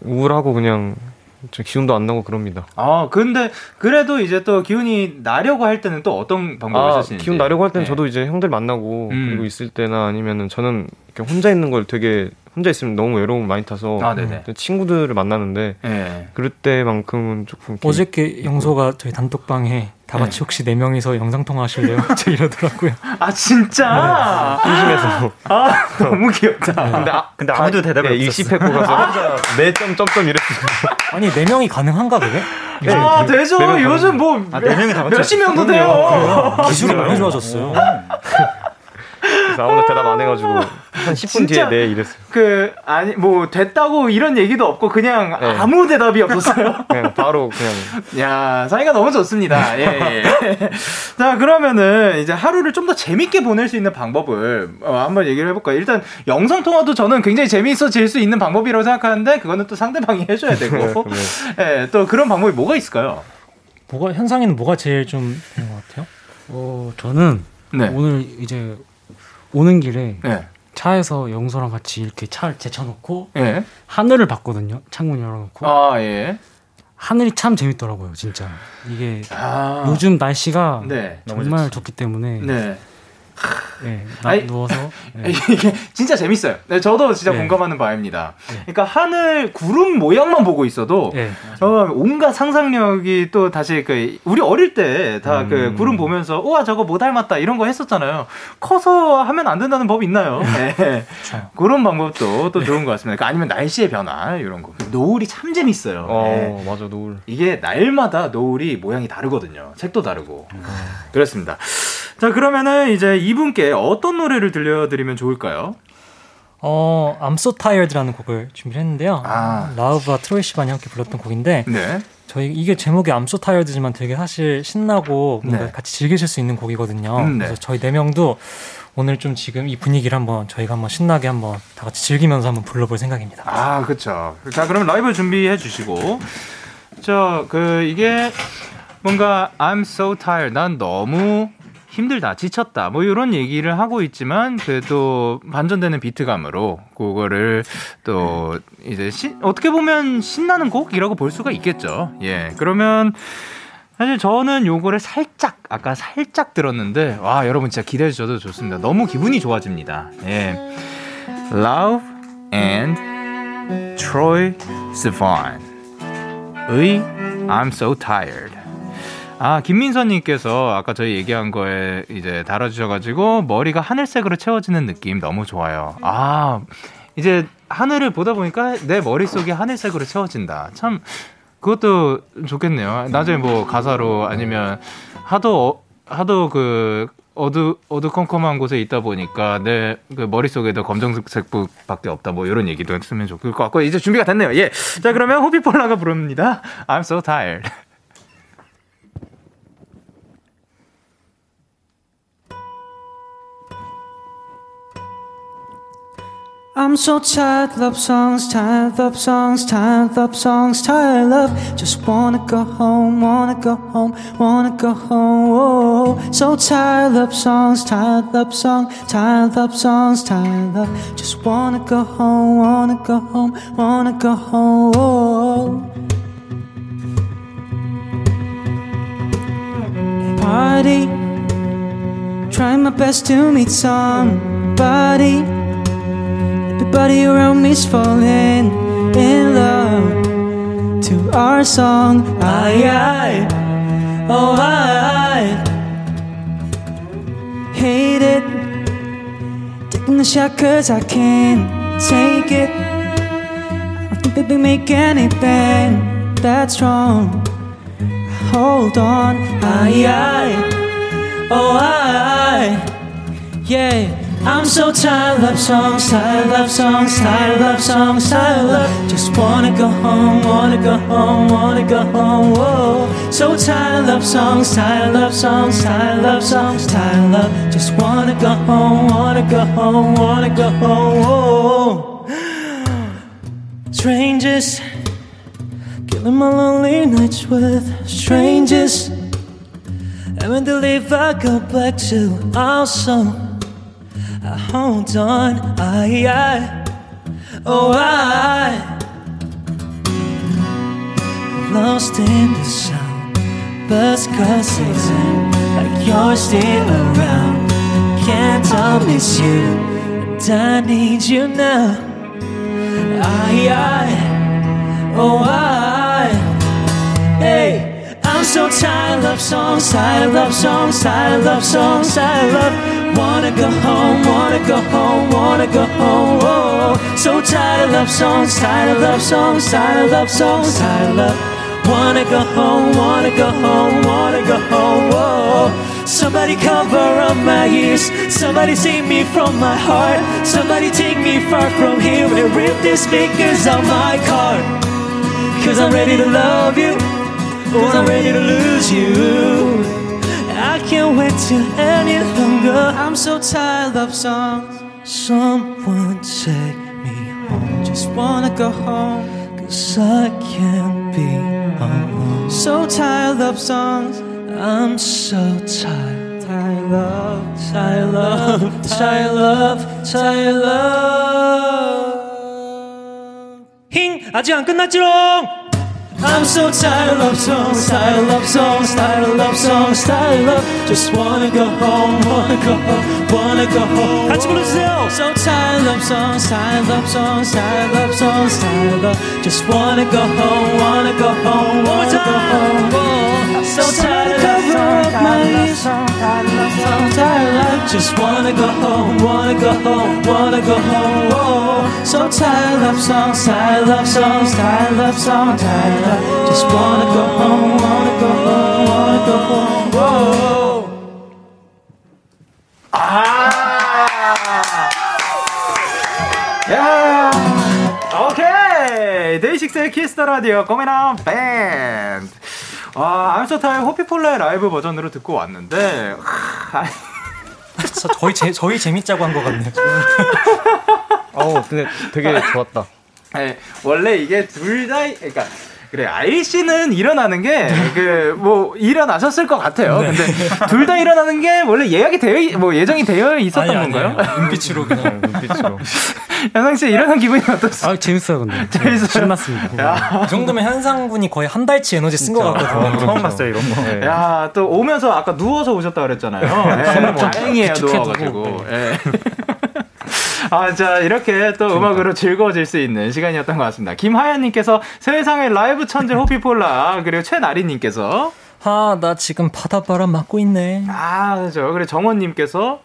우울하고 그냥 좀 기운도 안 나고 그럽니다. 아 근데 그래도 이제 또 기운이 나려고 할 때는 또 어떤 방법을 아, 쓰시는지? 기운 나려고 할 때는 네. 저도 이제 형들 만나고 음. 그리고 있을 때나 아니면은 저는 이렇게 혼자 있는 걸 되게 혼자 있으면 너무 외로움 많이 타서 아, 네네. 친구들을 만나는데 예. 그럴 때만큼은 조금 어저께 영소가 저희 단톡방에 다 같이 혹시 네 명이서 영상 통화 하실래요? 저 이러더라고요. 아 진짜? 심심해서 아 너무 귀엽다. 근데, 아, 근데 아무도 대답을 네, 없었어. 일시패고 가서 혼자 네점 점점 이랬어요. 아니 네 명이 가능한가 그게? 아 되죠. 네명 요즘 뭐 아, 네 명이 다 몇십 명도 돼요. 기술이 많이 좋아졌어요. 그래서 아무도 대답 안 해가지고 한 10분 뒤에? 네 이랬어요. 그 아니 뭐 됐다고 이런 얘기도 없고 그냥 네. 아무 대답이 없었어요. 그냥 바로 그냥 야 사이가 너무 좋습니다. 예, 예. 자 그러면은 이제 하루를 좀 더 재밌게 보낼 수 있는 방법을 어, 한번 얘기를 해볼까요? 일단 영상 통화도 저는 굉장히 재미있어질 수 있는 방법이라고 생각하는데 그거는 또 상대방이 해줘야 되고, 네. 예, 또 그런 방법이 뭐가 있을까요? 뭐가 현상에는 뭐가 제일 좀 되는 것 같아요? 어, 저는 네, 오늘 이제 오는 길에 네, 차에서 영소랑 같이 이렇게 차를 제쳐놓고 예, 하늘을 봤거든요. 창문 열어놓고. 아 예, 하늘이 참 재밌더라고요, 진짜. 이게 아, 요즘 날씨가 네, 정말 좋기 때문에 네. 아이, 누워서 네. 이게 진짜 재밌어요. 네, 저도 진짜 네. 공감하는 바입니다. 그러니까 하늘 구름 모양만 보고 있어도 네. 저 온갖 상상력이 또 다시 그 우리 어릴 때 다그 음. 구름 보면서 우와 저거 뭐 닮았다 이런 거 했었잖아요. 커서 하면 안 된다는 법 있나요? 네. 그런 방법도 또 좋은 것 같습니다. 그러니까 아니면 날씨의 변화 이런 거. 노을이 참 재밌어요. 네. 어 맞아 노을. 이게 날마다 노을이 모양이 다르거든요. 색도 다르고. 음. 그렇습니다. 자, 그러면은 이제 이분께 어떤 노래를 들려드리면 좋을까요? 어, I'm So Tired라는 곡을 준비를 했는데요. 아. 라우브와 트로이 시반이 함께 불렀던 곡인데 네. 저희 이게 제목이 I'm So Tired지만 되게 사실 신나고 뭔가 네. 같이 즐기실 수 있는 곡이거든요. 음, 네. 그래서 저희 네 명도 오늘 좀 지금 이 분위기를 한번 저희가 한번 신나게 한번 다 같이 즐기면서 한번 불러볼 생각입니다. 아, 그쵸. 자, 그럼 라이브 준비해 주시고. 저, 그, 이게 뭔가 I'm so tired. 난 너무 힘들다, 지쳤다. 뭐 이런 얘기를 하고 있지만 그래도 반전되는 비트감으로 그거를 또 이제 신- 어떻게 보면 신나는 곡이라고 볼 수가 있겠죠. 예. 그러면 사실 저는 요거를 살짝 아까 살짝 들었는데 와 여러분 진짜 기대해 주셔도 좋습니다. 너무 기분이 좋아집니다. 예. Love and 트로이 스폰의 I'm so tired. 아, 김민선님께서 아까 저희 얘기한 거에 이제 달아주셔가지고 머리가 하늘색으로 채워지는 느낌 너무 좋아요. 아, 이제 하늘을 보다 보니까 내 머릿속이 하늘색으로 채워진다. 참, 그것도 좋겠네요. 나중에 뭐 가사로 아니면 하도, 어, 하도 그 어두 어두컴컴한 곳에 있다 보니까 내 그 머릿속에도 검정색밖에 없다 뭐 이런 얘기도 했으면 좋을 것 같고 이제 준비가 됐네요. 예. 자 그러면 호피폴라가 부릅니다. I'm so tired. I'm so tired, love songs, tired, love songs, tired, love songs, tired, love. Just wanna go home, wanna go home, wanna go home. Whoa. So tired, love songs, tired, love song, tired, love songs, tired, love. Just wanna go home, wanna go home, wanna go home. Whoa. Party, trying my best to meet somebody. Everybody around me's falling in love to our song. I, I, oh I, hate it. Taking the shot cause I can't take it. I don't think they make anything that's wrong. Hold on, I, I, oh I, yeah. I'm so tired of love songs, tired of love songs, tired of love songs, tired of love. Just wanna go home, wanna go home, wanna go home. Whoa, so tired of love songs, tired of love songs, tired of love songs, tired of love. Just wanna go home, wanna go home, wanna go home. Whoa, strangers, killing my lonely nights with strangers. And when they leave, I go back to our song. I hold on, I, I, oh I, lost in the sound, birds sing like you're still around. Can't I miss you? And I need you now. I, I, oh I, hey. I'm so tired of songs, tired of love songs, tired of love songs, tired of love. Wanna go home, wanna go home, wanna go home. Whoa. So tired of love songs, tired of love songs, tired of love songs, tired of love. Wanna go home, wanna go home, wanna go home. Whoa. Somebody cover up my ears, somebody save me from my heart. Somebody take me far from here and rip the speakers out my car. Cause I'm ready to love you. Cause I'm ready to lose you. I can't wait to any longer. I'm so tired of songs. Someone take me home. Just wanna go home. Cause I can't be alone. So tired of songs. I'm so tired. Tired love, tired love, tired love, tired love. 힝 아직 안 끝났지롱. I'm so tired of love songs, tired of love songs, tired of love songs, tired of love. Just wanna go home, wanna go home, wanna go home. 같이 불러주세요. So tired of love songs, tired of love songs, tired of love songs, tired of love. Just wanna go home, wanna go home, wanna go home. Oh, so tired of cover up my ears, tired of love songs, tired of love. Just wanna go home, wanna go home, wanna go home. Oh, so tired of love songs, tired of love songs, tired of love songs, tired of love. Just wanna go home, wanna go home, wanna go home. Whoa. 야, 오케이. 데이식스의 Kiss the Radio 꼬미남 밴드. 아, I'm So Tired의 호피폴라의 라이브 버전으로 듣고 왔는데, 하, 저, 저희 재, 저희 재밌자고 한 것 같네요. 어, 근데 되게 좋았다. 네, 원래 이게 둘 다, 그러니까 그래 아일 씨는 일어나는 게 그 뭐 일어나셨을 것 같아요. 네. 근데 둘 다 일어나는 게 원래 예약이 되어 있- 뭐 예정이 되어 있었던 아니, 건가요? 아니에요. 눈빛으로 그냥. 눈빛으로. 현상 씨 일어난 기분이 어떠세요? 아 재밌어요 근데. 재밌어요? 신났습니다. 이 정도면 현상 군이 거의 한 달치 에너지 쓴 것 같거든요. 처음 봤어요 이런 거. 네. 야, 또 오면서 아까 누워서 오셨다 그랬잖아요. 네, 다행이에요, 누워가지고. 예. 아, 자, 이렇게 또 음악으로 즐거워질 수 있는 시간이었던 것 같습니다. 김하연님께서 세상의 라이브 천재 호피폴라, 그리고 최나리님께서 아, 나 지금 바닷바람 맞고 있네. 아, 그죠. 그리고 정원님께서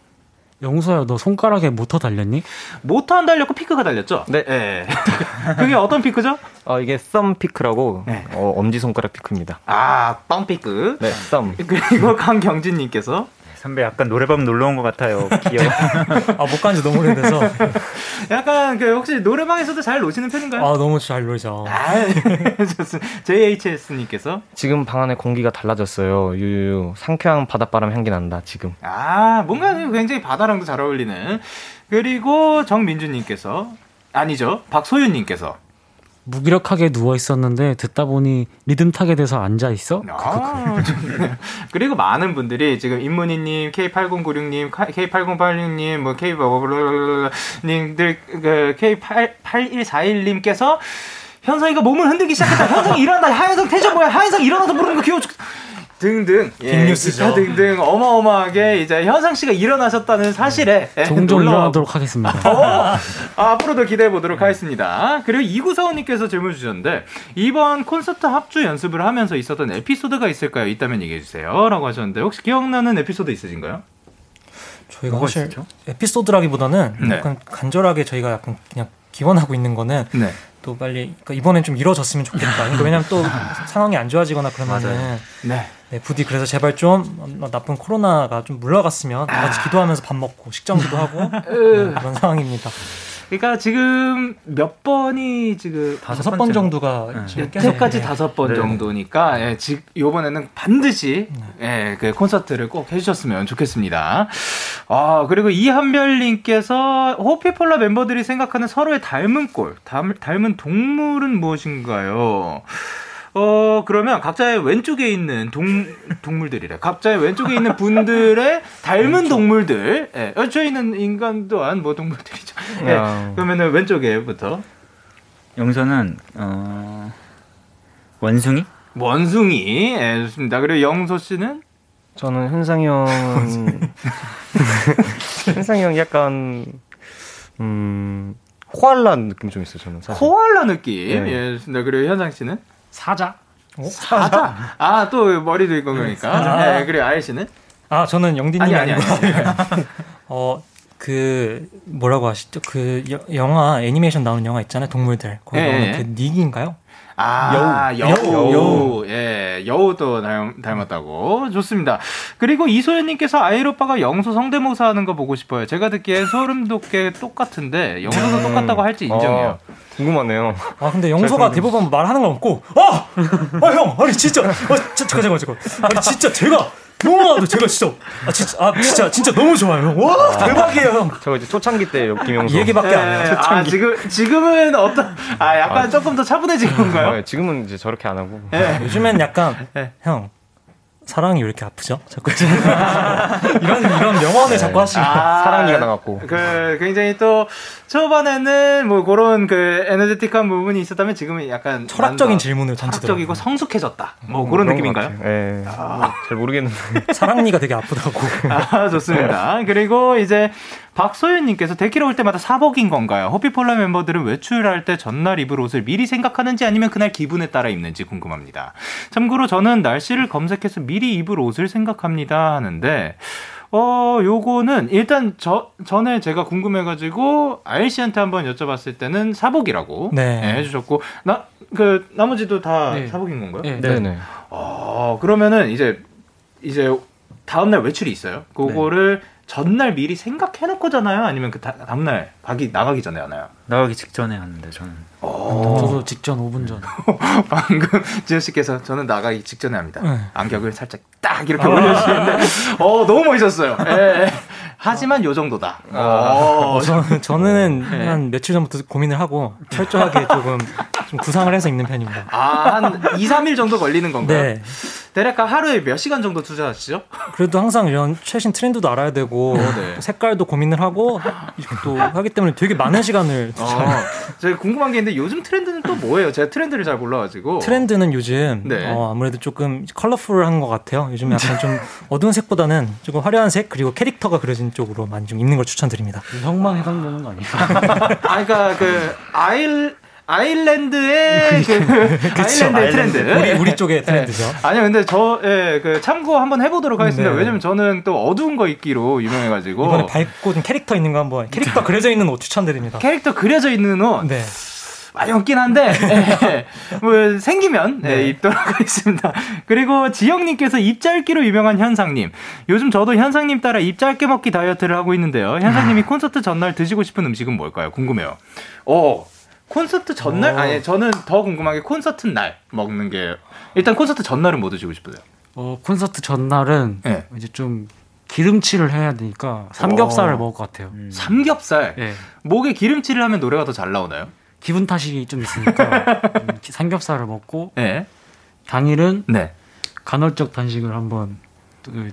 영소야, 너 손가락에 모터 달렸니? 모터 안 달렸고 피크가 달렸죠? 네. 예. 그게 어떤 피크죠? 어, 이게 썸 피크라고 네. 어, 엄지 손가락 피크입니다. 아, 빵 피크. 네, 썸. 그리고 강경진님께서 선배 약간 노래방 놀러 온 것 같아요. 귀여워. 아, 못 간지 너무 오래돼서. 약간 그 혹시 노래방에서도 잘 노시는 편인가요? 아, 너무 잘 놀죠. 아, 좋습니다. JHS님께서 지금 방 안에 공기가 달라졌어요. 유유 상쾌한 바닷바람 향기 난다. 지금. 아, 뭔가 굉장히 바다랑도 잘 어울리는. 그리고 정민주님께서 아니죠. 박소윤님께서 무기력하게 누워 있었는데 듣다 보니 리듬 타게 돼서 앉아 있어. 아. 그리고 많은 분들이 지금 임문희님, K8096님, K8086님, 뭐 K 님들 그 K8141님께서 현성이가 몸을 흔들기 시작했다. 현성이 일어난다. 하현성 텐션 뭐야? 하현성 일어나서 부르는 거 귀여워. 죽- 등등 빅뉴스죠. 기타 등등 어마어마하게 이제 현상 씨가 일어나셨다는 사실에 예, 종종 일어나도록 하겠습니다. 어, 아, 앞으로도 기대해 보도록 하겠습니다. 그리고 이구사원님께서 질문 주셨는데 이번 콘서트 합주 연습을 하면서 있었던 에피소드가 있을까요? 있다면 얘기해 주세요.라고 하셨는데 혹시 기억나는 에피소드 있으신가요? 저희가 사실 있었죠? 에피소드라기보다는 네. 약간 간절하게 저희가 약간 그냥 기원하고 있는 거는 네. 또 빨리 그러니까 이번엔 좀 이뤄졌으면 좋겠다. 그러니까 왜냐면 또 상황이 안 좋아지거나 그러면은 네. 네, 부디 그래서 제발 좀 어, 나쁜 코로나가 좀 물러갔으면 다 같이 기도하면서 밥 먹고 식전기도 하고 네, 그런 상황입니다. 그러니까 지금 몇 번이 지금 다섯 번 정도가 네. 지금 계속 네. 다섯 번 네. 정도니까 예, 지, 이번에는 반드시 예, 그 콘서트를 꼭 해주셨으면 좋겠습니다. 아 그리고 이한별님께서 호피폴라 멤버들이 생각하는 서로의 닮은 꼴, 닮, 닮은 동물은 무엇인가요? 어 그러면 각자의 왼쪽에 있는 동 동물들이래. 각자의 왼쪽에 있는 분들의 닮은 동물들. 예, 어, 저희는 인간 또한 뭐 동물들이죠. 예, 야. 그러면은 왼쪽에부터 영서는 어 원숭이? 원숭이. 예, 좋습니다. 그리고 영소 씨는 저는 현상이 형 현상이 형 약간 음 코알라 느낌 좀 있어요. 저는 사실. 코알라 느낌. 네. 예, 좋습니다. 그리고 현상 씨는 사자. 사자. 아, 또 머리도 있고 그러니까. 예, 그리고 아이 씨는 아 저는 영디님 아니 이 아니 아니고 아니. 어 그 뭐라고 하시죠? 그 여- 영화 애니메이션 나오는 영화 있잖아요. 동물들 거기 예, 나오는 예. 그 닉인가요? 아, 여우. 여우. 여우. 예, 여우도 닮, 닮았다고. 좋습니다. 그리고 이소연님께서 아이오빠가 영소 성대모사 하는 거 보고 싶어요. 제가 듣기에 소름 돋게 똑같은데, 영소도 똑같다고 할지 인정해요. 아, 궁금하네요. 아 근데 영소가 대부분 말하는 거 없고 아! 아 형! 아니 진짜 아, 자, 잠깐 잠깐 잠깐 아니 진짜 제가 영화도 제가 진짜 아 진짜 아 진짜 진짜 너무 좋아요 와 대박이에요 형 저 이제 초창기 때 김영수. 이 얘기밖에 안 예, 해요 아, 지금, 지금은 어떤, 아, 약간 조금 더 차분해진 건가요? 아, 지금은 이제 저렇게 안 하고. 예. 요즘엔 약간 네. 형 사랑이 왜 이렇게 아프죠? 자꾸 이런 이런 명언을 자꾸 하시고 아, 사랑니가 나갔고. 그 굉장히 또 초반에는 뭐 그런 그 에너제틱한 부분이 있었다면 지금은 약간 철학적인 난다. 질문을 철학적이고 던지더라고요. 성숙해졌다. 뭐 그런 그런 것 느낌인가요? 예. 뭐잘 모르겠는데. 사랑니가 되게 아프다고 아, 좋습니다. 그리고 이제 박소연님께서 데키러 올 때마다 사복인 건가요? 호피폴라 멤버들은 외출할 때 전날 입을 옷을 미리 생각하는지 아니면 그날 기분에 따라 입는지 궁금합니다. 참고로 저는 날씨를 검색해서 미리 입을 옷을 생각합니다 하는데, 어, 요거는 일단 저, 전에 제가 궁금해가지고 아일 씨한테 한번 여쭤봤을 때는 사복이라고 네. 예, 해주셨고, 나, 그, 나머지도 다 네. 사복인 건가요? 네. 네네. 어, 그러면은 이제 이제 다음날 외출이 있어요. 그거를 전날 미리 생각해놓고잖아요. 아니면 그 다, 다음날 가기 나가기 전에 하나요? 나가기 직전에 하는데 저는 저도 직전 5분 전. 방금 지현 씨께서 저는 나가기 직전에 합니다. 네. 안경을 살짝 딱 이렇게 올려주시는데, 어 너무 멋있었어요. 예, 예. 하지만 요 정도다. 어, 어, 저는, 저는 네. 한 며칠 전부터 고민을 하고 철저하게 조금 좀 구상을 해서 입는 편입니다. 아, 한 2, 3일 정도 걸리는 건가요? 네. 대략 하루에 몇 시간 정도 투자하시죠? 그래도 항상 이런 최신 트렌드도 알아야 되고 네. 또 색깔도 고민을 하고 또 하기 때문에 되게 많은 시간을 어, 제가 궁금한 게 있는데 요즘 트렌드는 또 뭐예요? 제가 트렌드를 잘 몰라가지고. 트렌드는 요즘 네. 어, 아무래도 조금 컬러풀한 것 같아요. 요즘 약간 좀 어두운 색보다는 조금 화려한 색 그리고 캐릭터가 그려진 쪽으로 많이 좀 입는 걸 추천드립니다. 형만 해당되는 거 아니에요? 아, 그러니까 그 아일 아일랜드의 그 아일랜드의 트렌드. 우리 우리 쪽의 트렌드죠. 네. 아니요, 근데 저, 예, 그 참고 한번 해보도록 하겠습니다. 네. 왜냐면 저는 또 어두운 거 입기로 유명해가지고. 이번에 밝고 좀 캐릭터 있는 거 한번 캐릭터 그려져 있는 옷 추천드립니다. 캐릭터 그려져 있는 옷. 네. 많이 없긴 한데, 예, 뭐, 생기면, 예, 네. 입도록 하겠습니다. 그리고 지영님께서 입 짧기로 유명한 현상님. 요즘 저도 현상님 따라 입 짧게 먹기 다이어트를 하고 있는데요. 현상님이 콘서트 전날 드시고 싶은 음식은 뭘까요? 궁금해요. 어, 콘서트 전날? 어. 아니, 저는 더 궁금한 게 콘서트 날 먹는 게. 일단 콘서트 전날은 뭐 드시고 싶으세요? 어, 콘서트 전날은 네. 이제 좀 기름칠을 해야 되니까 삼겹살을 어. 먹을 것 같아요. 삼겹살. 예. 목에 기름칠을 하면 노래가 더 잘 나오나요? 기분 탓이 좀 있으니까 음, 기- 삼겹살을 먹고 네. 당일은 네. 간헐적 단식을 한번 또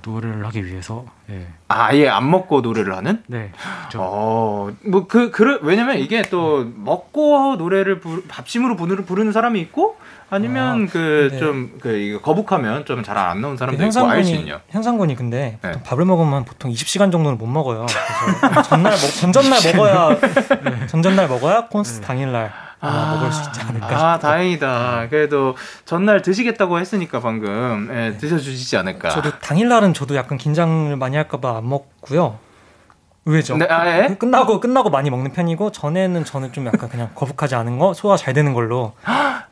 노래를 하기 위해서 예. 아예 안 먹고 노래를 하는? 네. 그렇죠. 어, 뭐, 그, 그, 왜냐면 이게 또 먹고 노래를 부, 밥심으로 부르는, 부르는 사람이 있고 아니면 그, 네. 좀, 그, 거북하면 좀 잘 안 나오는 사람도 그 있고 알수 현상군이 근데 네. 밥을 먹으면 보통 20시간 정도는 못 먹어요. 그래서 전날 먹 전전날 먹어야 전전날 먹어야 콘서트 당일날 아마 먹을 수 있지 않을까. 네. 아, 다행이다. 그래도 전날 드시겠다고 했으니까 방금, 예, 드셔주시지 않을까. 저도 당일날은 저도 약간 긴장을 많이 할까봐 안 먹고요. 의외죠. 네, 아, 예? 끝나고 끝나고 많이 먹는 편이고 전에는 저는 좀 약간 그냥 거북하지 않은 거 소화 잘 되는 걸로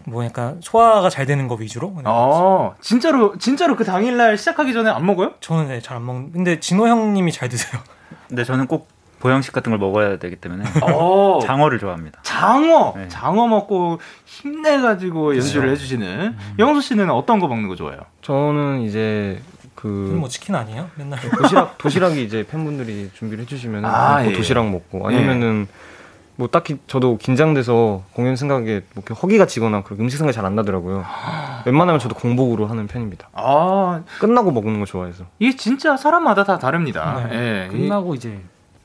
뭐 약간 소화가 잘 되는 거 위주로. 어, 진짜로, 진짜로 그 당일날 시작하기 전에 안 먹어요? 저는 네, 잘 안 먹는. 근데 진호 형님이 잘 드세요. 근데 저는 꼭 보양식 같은 걸 먹어야 되기 때문에 어, 장어를 좋아합니다. 장어, 네. 장어 먹고 힘내가지고 연주를 해주시는 영수 씨는 어떤 거 먹는 거 좋아해요? 저는 이제 그뭐 치킨 아니에요? 맨날. 도시락 도시락이 이제 팬분들이 준비를 해주시면 아, 그 예. 도시락 먹고 아니면은 뭐 딱히 저도 긴장돼서 공연 생각에 뭐 허기가 지거나 그렇게 음식 생각이 잘 안 나더라고요. 웬만하면 저도 공복으로 하는 편입니다. 아, 끝나고 먹는 거 좋아해서. 이게 진짜 사람마다 다 다릅니다. 네. 예. 끝나고 이제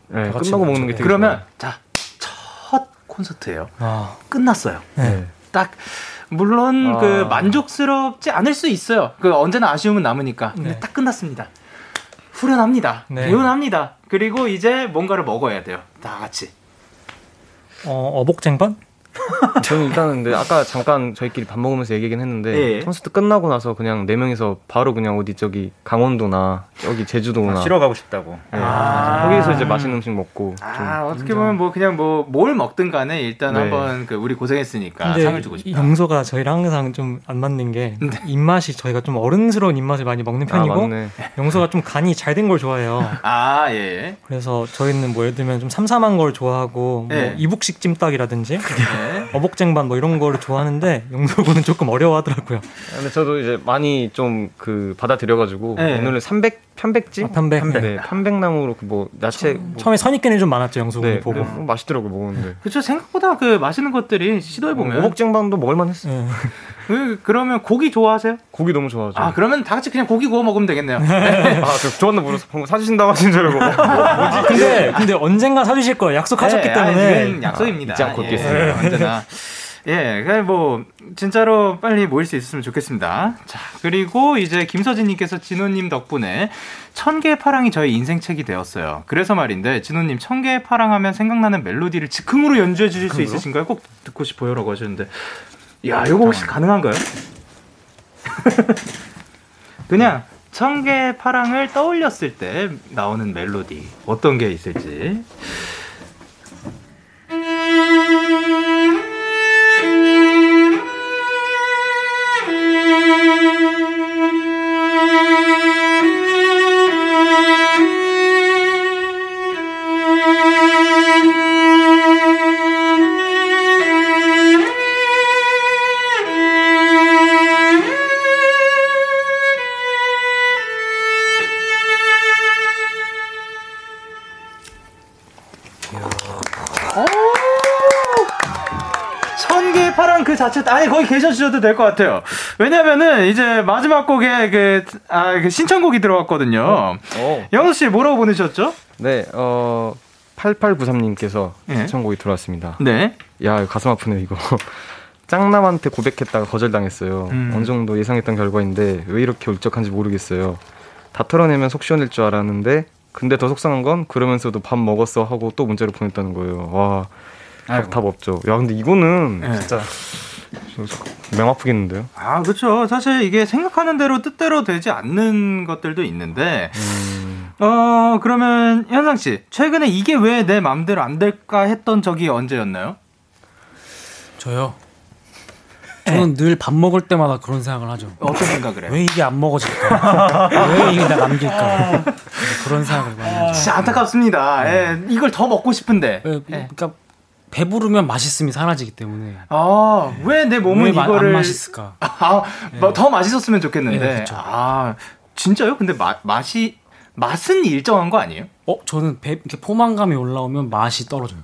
네, 끝나고 먹죠. 먹는 게 되게 그러면 자, 첫 콘서트예요. 아, 끝났어요. 좋아요. 네. 딱 물론 아. 그 만족스럽지 않을 수 있어요. 그 언제나 아쉬움은 남으니까. 근데 네. 딱 끝났습니다. 후련합니다. 네. 개운합니다. 그리고 이제 뭔가를 먹어야 돼요. 다 같이. 어, 어복쟁반? 저는 일단은 근데 아까 잠깐 저희끼리 밥 먹으면서 얘기하긴 했는데 예. 콘서트 끝나고 나서 그냥 네 명이서 바로 그냥 어디 저기 강원도나 여기 제주도나 쉬러 가고 싶다고. 네. 아. 거기서 이제 맛있는 음식 먹고 아, 어떻게 보면 뭐 그냥 뭐 뭘 먹든 간에 일단 네. 한번 그 우리 고생했으니까 상을 주고 이 싶다. 영서가 저희랑 항상 좀 안 맞는 게 네. 입맛이 저희가 좀 어른스러운 입맛을 많이 먹는 좀 아, 편이고. 영서가 좀 간이 잘 된 걸 좋아해요. 아, 예. 그래서 저희는 뭐 예를 들면 좀 삼삼한 걸 좋아하고 뭐 네. 이북식 찜닭이라든지 네. 어복쟁반 뭐 이런 거를 좋아하는데 영서군은 조금 어려워하더라고요. 근데 저도 이제 많이 좀 그 받아들여가지고 네. 오늘은 300 편백찜 아, 편백. 네, 편백나무로 그뭐 야채 뭐, 처음에 선입견이 좀 많았죠 영서군이 네, 보고. 네, 맛있더라고 먹었는데 그렇죠. 생각보다 그 맛있는 것들이 시도해 보면 오복쟁반도 먹을만 했어. 요 네. 그러면 고기 좋아하세요? 고기 너무 좋아하죠. 아, 그러면 다 같이 그냥 고기 구워 먹으면 되겠네요. 아, 저 좋았나 모르겠어. 방금 사주신다고 하신 줄 알고. 아, 근데 근데 언젠가 사주실 거예요. 약속하셨기 네, 때문에. 아, 이건 약속입니다. 잊지 않고 예, 있겠습니다. 언제나. 예, 그냥 뭐 진짜로 빨리 모일 수 있었으면 좋겠습니다. 자, 그리고 이제 김서진님께서 진호님 덕분에 천 개의 파랑이 저의 인생 책이 되었어요. 그래서 말인데 진호님 천 개의 파랑하면 생각나는 멜로디를 즉흥으로 연주해 주실 수 있으신가요? 꼭 듣고 싶어요라고 하셨는데, 야, 이거 혹시 가능한가요? 그냥 천 개의 파랑을 떠올렸을 때 나오는 멜로디 어떤 게 있을지. 자체 아예 거기 계셔 주셔도 될 것 같아요. 왜냐면은 이제 마지막 곡에 그, 아, 그 신청곡이 들어왔거든요. 어. 영수 씨 뭐라고 보내셨죠? 네, 어, 8893님께서 예. 신청곡이 들어왔습니다. 네. 야, 가슴 아프네요, 이거. 짱남한테 고백했다가 거절당했어요. 음. 어느 정도 예상했던 결과인데 왜 이렇게 울적한지 모르겠어요. 다 털어내면 속 시원할 줄 알았는데 근데 더 속상한 건 그러면서도 밥 먹었어 하고 또 문자를 보냈다는 거예요. 와, 아이고. 답 없죠. 야, 근데 이거는 네. 진짜 명 아프겠는데요? 아, 그렇죠. 사실 이게 생각하는 대로 뜻대로 되지 않는 것들도 있는데, 음, 어, 그러면 현상 씨, 최근에 이게 왜내 맘대로 안 될까 했던 적이 언제였나요? 저요. 저는 늘 밥 먹을 때마다 그런 생각을 하죠. 어떤 생각을 해요? 왜 이게 안 먹어질까? 왜 이게 나 남길까? 그런 생각을 많이 하죠. 진짜 안타깝습니다. 예, 이걸 더 먹고 싶은데. 왜, 예. 그러니까 배부르면 맛있음이 사라지기 때문에 아, 왜 내 몸은 왜 마- 이거를 안 맛있을까? 아, 뭐더 맛있었으면 좋겠는데. 네. 아, 진짜요? 근데 맛 맛이 맛은 일정한 거 아니에요? 어, 저는 배, 이렇게 포만감이 올라오면 맛이 떨어져요.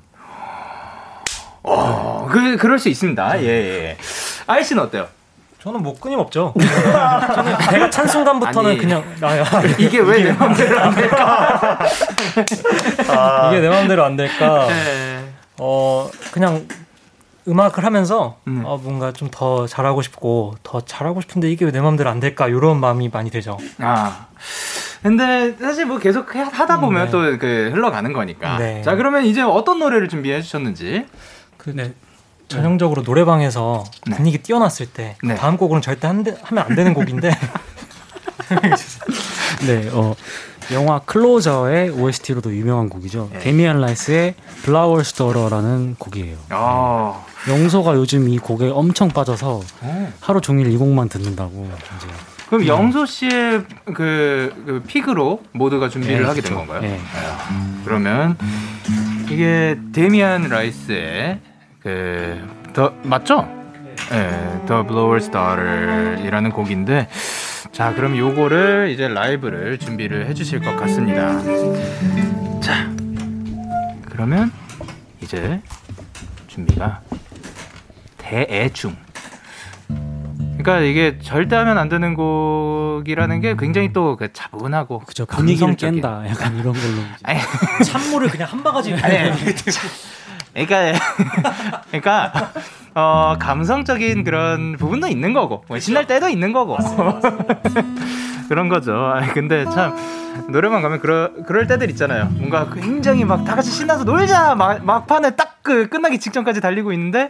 어, 그 그럴 수 있습니다. 예, 예. 아이 씨는 어때요? 저는 뭐 끊임없죠. 저는 배가 찬 순간부터는 아니. 그냥 아, 야, 이게 왜내 맘대로 안 될까? 이게 내 마음대로 안 될까? 예. 어 그냥 음악을 하면서 음. 어, 뭔가 좀 더 잘하고 싶고 더 잘하고 싶은데 이게 왜 내 마음대로 안 될까? 이런 마음이 많이 들죠. 아. 근데 사실 뭐 계속 해- 하다 보면 네. 또그 흘러가는 거니까. 네. 자, 그러면 이제 어떤 노래를 준비해 주셨는지. 그 전형적으로 노래방에서 네. 분위기 띄어놨을 때 네. 다음 곡은 절대 한 대- 하면 안 되는 곡인데 네, 어, 영화 Closer의 OST로도 유명한 곡이죠. 네. 데미안 라이스의 Blower's Daughter라는 곡이에요. 아. 영소가 요즘 이 곡에 엄청 빠져서 어. 하루 종일 이 곡만 듣는다고 이제 그럼 영소 씨의 그, 그 픽으로 모두가 준비를 네, 하게 된. 건가요? 네. 그러면 이게 데미안 라이스의 그 the 맞죠? 네, The Blower Star이라는 곡인데 자, 그럼 요거를 이제 라이브를 준비를 해 주실 것 같습니다. 자. 그러면 이제 준비가 대중 그러니까 이게 절대 하면 안 되는 곡이라는 게 굉장히 또 그 차분하고 그죠 분위기를. 깬다 약간 이런 걸로. 아니, 찬물을 그냥 한 바가지 아니, 그러니까 그러니까 어 감성적인 그런 부분도 있는 거고 뭐 신날 때도 있는 거고. 그런 거죠. 아니, 근데 참 노래방 가면 그러, 그럴 때들 있잖아요. 뭔가 굉장히 막 다 같이 신나서 놀자! 막, 막판에 딱 그 끝나기 직전까지 달리고 있는데.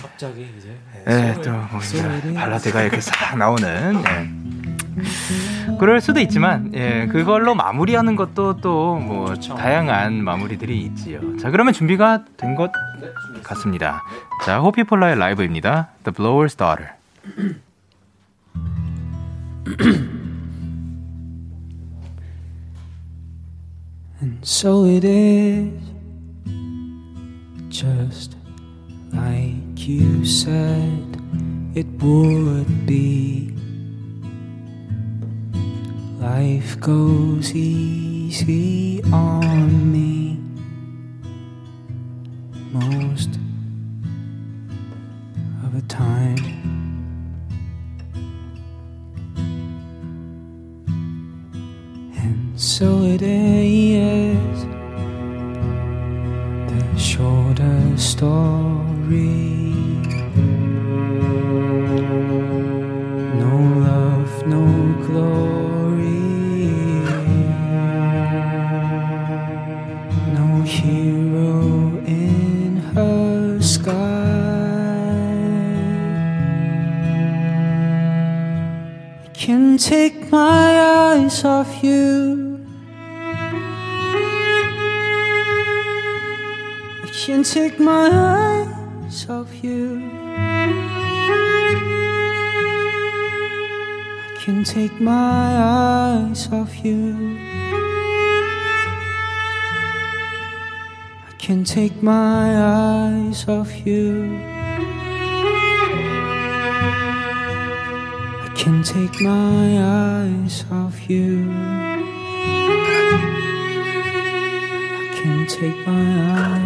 갑자기. 이제? 예, 또 뭐, 발라드가 이렇게 싹 나오는 예. 그럴 수도 있지만 예, 그걸로 마무리하는 것도 또 뭐 다양한 마무리들이 있지요. 자, 그러면 준비가 된 것 같습니다. 자, 호피폴라의 라이브입니다. The Blower's Daughter. And so it is, just like you said it would be. Life goes easy on me most of the time. Eyes off you. I can take my eyes off you. I can take my eyes off you. I can take my eyes.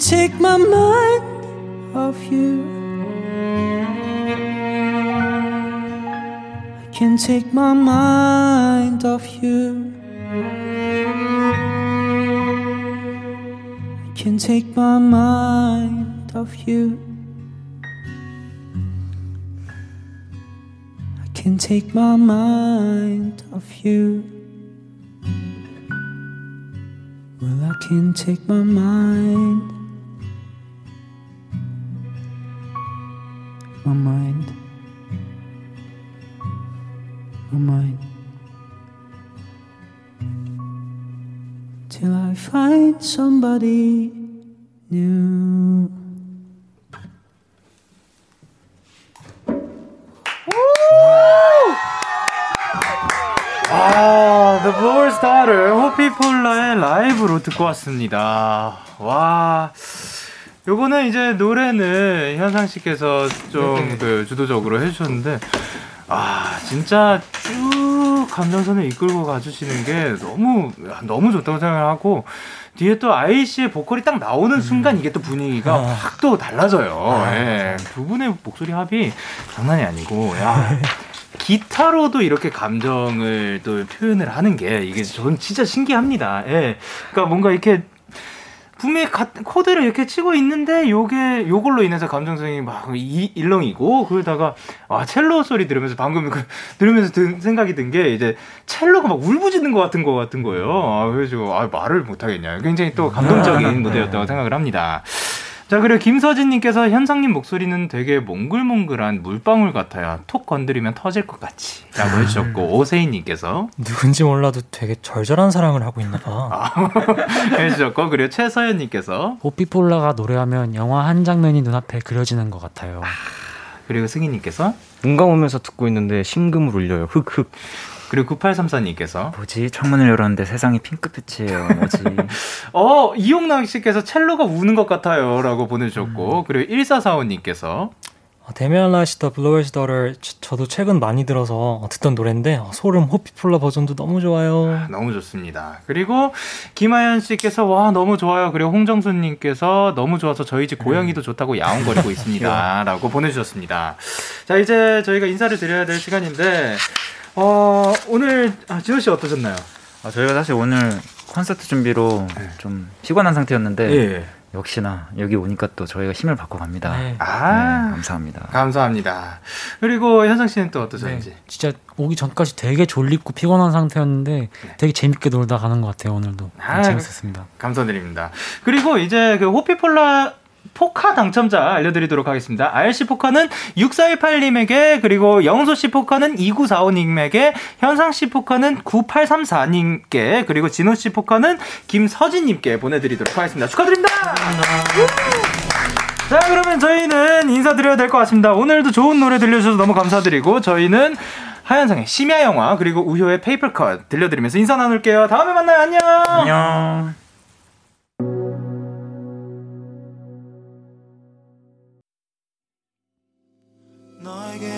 I can't take my mind off you. I can't take my mind off you. I can't take my mind off you. I can't take my mind off you. Well, I can't take my mind. My mind. My mind. Till I find somebody new. 아, The Blower's Daughter, 호피폴라의 라이브로 듣고 왔습니다. 와. 요거는 이제 노래는 현상 씨께서 좀 그 주도적으로 해주셨는데, 아, 진짜 쭉 감정선을 이끌고 가주시는 게 너무, 너무 좋다고 생각하고, 뒤에 또 아이 씨의 보컬이 딱 나오는 순간 이게 또 분위기가 확또 달라져요. 예. 두 분의 목소리 합이 장난이 아니고, 야. 기타로도 이렇게 감정을 또 표현을 하는 게 이게 저는 진짜 신기합니다. 예. 그러니까 뭔가 이렇게 분명히 가- 코드를 이렇게 치고 있는데 요게 요걸로 인해서 감정성이 막 이- 일렁이고 그러다가 와 첼로 소리 들으면서 방금 그 들으면서 든 생각이 든 게 이제 첼로가 막 울부짖는 것 같은 것 같은 거예요. 아, 그래서 아, 말을 못 하겠냐. 굉장히 또 감동적인 무대였다고 생각을 합니다. 자, 그리고 김서진님께서 현상님 목소리는 되게 몽글몽글한 물방울 같아요. 톡 건드리면 터질 것 같이. 라고 해주셨고, 오세희님께서 누군지 몰라도 되게 절절한 사랑을 하고 있나 봐. 해주셨고, 그리고 최서연님께서, 호피폴라가 노래하면 영화 한 장면이 눈앞에 그려지는 것 같아요. 그리고 승희님께서, 눈 감으면서 듣고 있는데 심금을 울려요. 흑흑. 그리고 9834님께서, 뭐지? 창문을 열었는데 세상이 핑크빛이에요. 뭐지? 어, 이용락 씨께서 첼로가 우는 것 같아요. 라고 보내주셨고, 그리고 1445님께서, 아, 데미안 라이시 더 블로웨스 더를 저도 최근 많이 들어서 듣던 노래인데 어, 소름 호피폴라 버전도 너무 좋아요. 너무 좋습니다. 그리고 김하연 씨께서 와 너무 좋아요. 그리고 홍정수 님께서 너무 좋아서 저희 집 고양이도 좋다고 야옹거리고 있습니다.라고 보내주셨습니다. 자 이제 저희가 인사를 드려야 될 시간인데 어, 오늘 아, 지호 씨 어떠셨나요? 아, 저희가 사실 오늘 콘서트 준비로 좀 피곤한 상태였는데 예. 역시나 여기 오니까 또 저희가 힘을 받고 갑니다. 네. 아. 네, 감사합니다. 감사합니다. 그리고 현상 씨는 또 어떠셨는지? 네, 진짜 오기 전까지 되게 졸립고 피곤한 상태였는데 되게 재밌게 놀다 가는 것 같아요 오늘도 네, 아, 재밌었습니다. 감사드립니다. 그리고 이제 그 호피폴라 포카 당첨자 알려드리도록 하겠습니다. RC 포카는 6418님에게 그리고 영소 씨 포카는 2945님에게 현상 씨 포카는 9834님께 그리고 진호 씨 포카는 김서진님께 보내드리도록 하겠습니다. 축하드립니다. 자 그러면 저희는 인사드려야 될 것 같습니다. 오늘도 좋은 노래 들려주셔서 너무 감사드리고 저희는 하현상의 심야 영화 그리고 우효의 페이퍼컷 들려드리면서 인사 나눌게요. 다음에 만나요. 안녕. 안녕.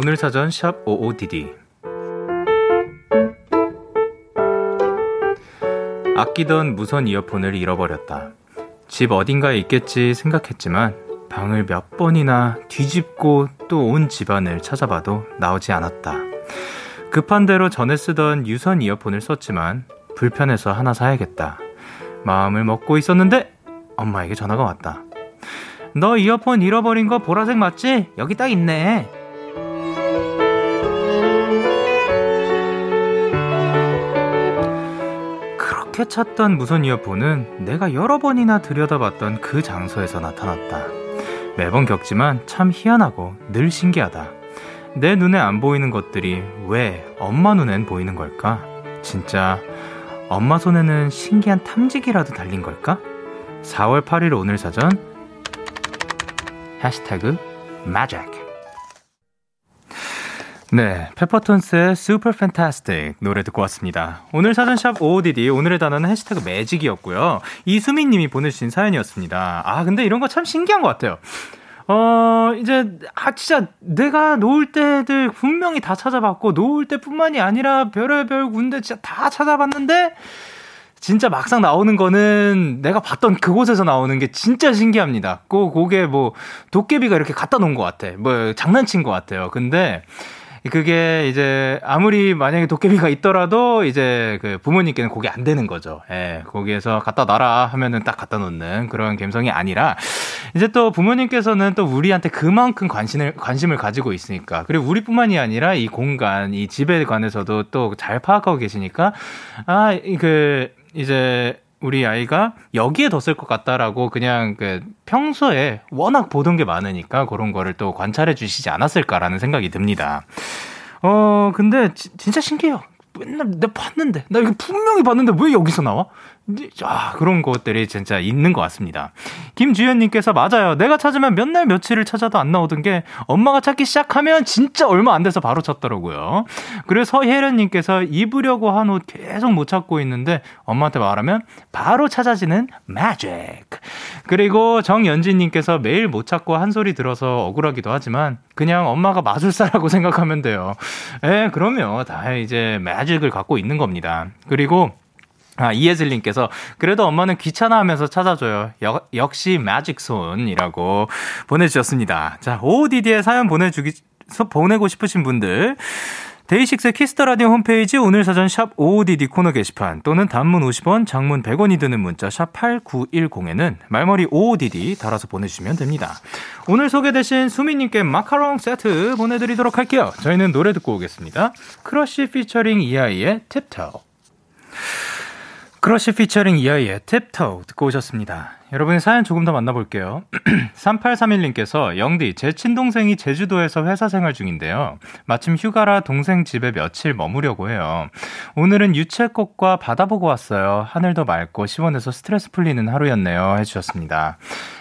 오늘 사전 샵 55DD 아끼던 무선 이어폰을 잃어버렸다. 집 어딘가에 있겠지 생각했지만 방을 몇 번이나 뒤집고 또 온 집안을 찾아봐도 나오지 않았다. 급한 대로 전에 쓰던 유선 이어폰을 썼지만 불편해서 하나 사야겠다. 마음을 먹고 있었는데 엄마에게 전화가 왔다. 너 이어폰 잃어버린 거 보라색 맞지? 여기 딱 있네. 그렇게 찾던 무선 이어폰은 내가 여러 번이나 들여다봤던 그 장소에서 나타났다. 매번 겪지만 참 희한하고 늘 신기하다. 내 눈에 안 보이는 것들이 왜 엄마 눈엔 보이는 걸까? 진짜 엄마 손에는 신기한 탐지기라도 달린 걸까? 4월 8일 오늘 사전 해시태그 magic 네, 페퍼톤스의 Super Fantastic 노래 듣고 왔습니다. 오늘 사전샵 OODD 오늘의 단어는 해시태그 매직이었고요. 이수민 님이 보내주신 사연이었습니다. 아, 근데 이런 거 참 신기한 것 같아요. 어, 이제, 아, 진짜 내가 놓을 때들 분명히 다 찾아봤고, 놓을 때뿐만이 아니라 별의별 군데 진짜 다 찾아봤는데, 진짜 막상 나오는 거는 내가 봤던 그곳에서 나오는 게 진짜 신기합니다. 그, 그게 뭐, 도깨비가 이렇게 갖다 놓은 것 같아. 뭐, 장난친 것 같아요. 근데, 그게 이제 아무리 만약에 도깨비가 있더라도 이제 그 부모님께는 그게 안 되는 거죠. 예, 거기에서 갖다 놔라 하면은 딱 갖다 놓는 그런 감성이 아니라 이제 또 부모님께서는 또 우리한테 그만큼 관심을 관심을 가지고 있으니까 그리고 우리뿐만이 아니라 이 공간, 이 집에 관해서도 또 잘 파악하고 계시니까 아그 이제 우리 아이가 여기에 뒀을 것 같다라고 그냥 그 평소에 워낙 보던 게 많으니까 그런 거를 또 관찰해 주시지 않았을까라는 생각이 듭니다. 어, 근데 지, 진짜 신기해요. 맨날 내가 봤는데 나 이거 분명히 봤는데 왜 여기서 나와? 아 그런 것들이 진짜 있는 것 같습니다. 김주현님께서 맞아요. 내가 찾으면 몇 날 며칠을 찾아도 안 나오던 게 엄마가 찾기 시작하면 진짜 얼마 안 돼서 바로 찾더라고요. 그리고 서혜련님께서 입으려고 한 옷 계속 못 찾고 있는데 엄마한테 말하면 바로 찾아지는 magic. 그리고 정연진님께서 매일 못 찾고 한 소리 들어서 억울하기도 하지만 그냥 엄마가 마술사라고 생각하면 돼요. 예, 그러면 다 이제 magic을 갖고 있는 겁니다. 그리고 아, 이예슬님께서, 그래도 엄마는 귀찮아 하면서 찾아줘요. 여, 역시 매직 손이라고 보내주셨습니다. 자, OODD에 사연 보내주기, 보내고 싶으신 분들, 데이식스 Kiss the Radio 홈페이지 오늘 사전 샵 OODD 코너 게시판 또는 단문 50원, 장문 100원이 드는 문자 샵 8910에는 말머리 OODD 달아서 보내주시면 됩니다. 오늘 소개되신 수미님께 마카롱 세트 보내드리도록 할게요. 저희는 노래 듣고 오겠습니다. 크러쉬 피처링 이하이의 Tip Toe. 크러쉬 피처링 이하이의 Tip Toe 듣고 오셨습니다. 여러분의 사연 조금 더 만나볼게요. 3831님께서 영디, 제 친동생이 제주도에서 회사 생활 중인데요. 마침 휴가라 동생 집에 며칠 머무려고 해요. 오늘은 유채꽃과 바다 보고 왔어요. 하늘도 맑고 시원해서 스트레스 풀리는 하루였네요. 해주셨습니다.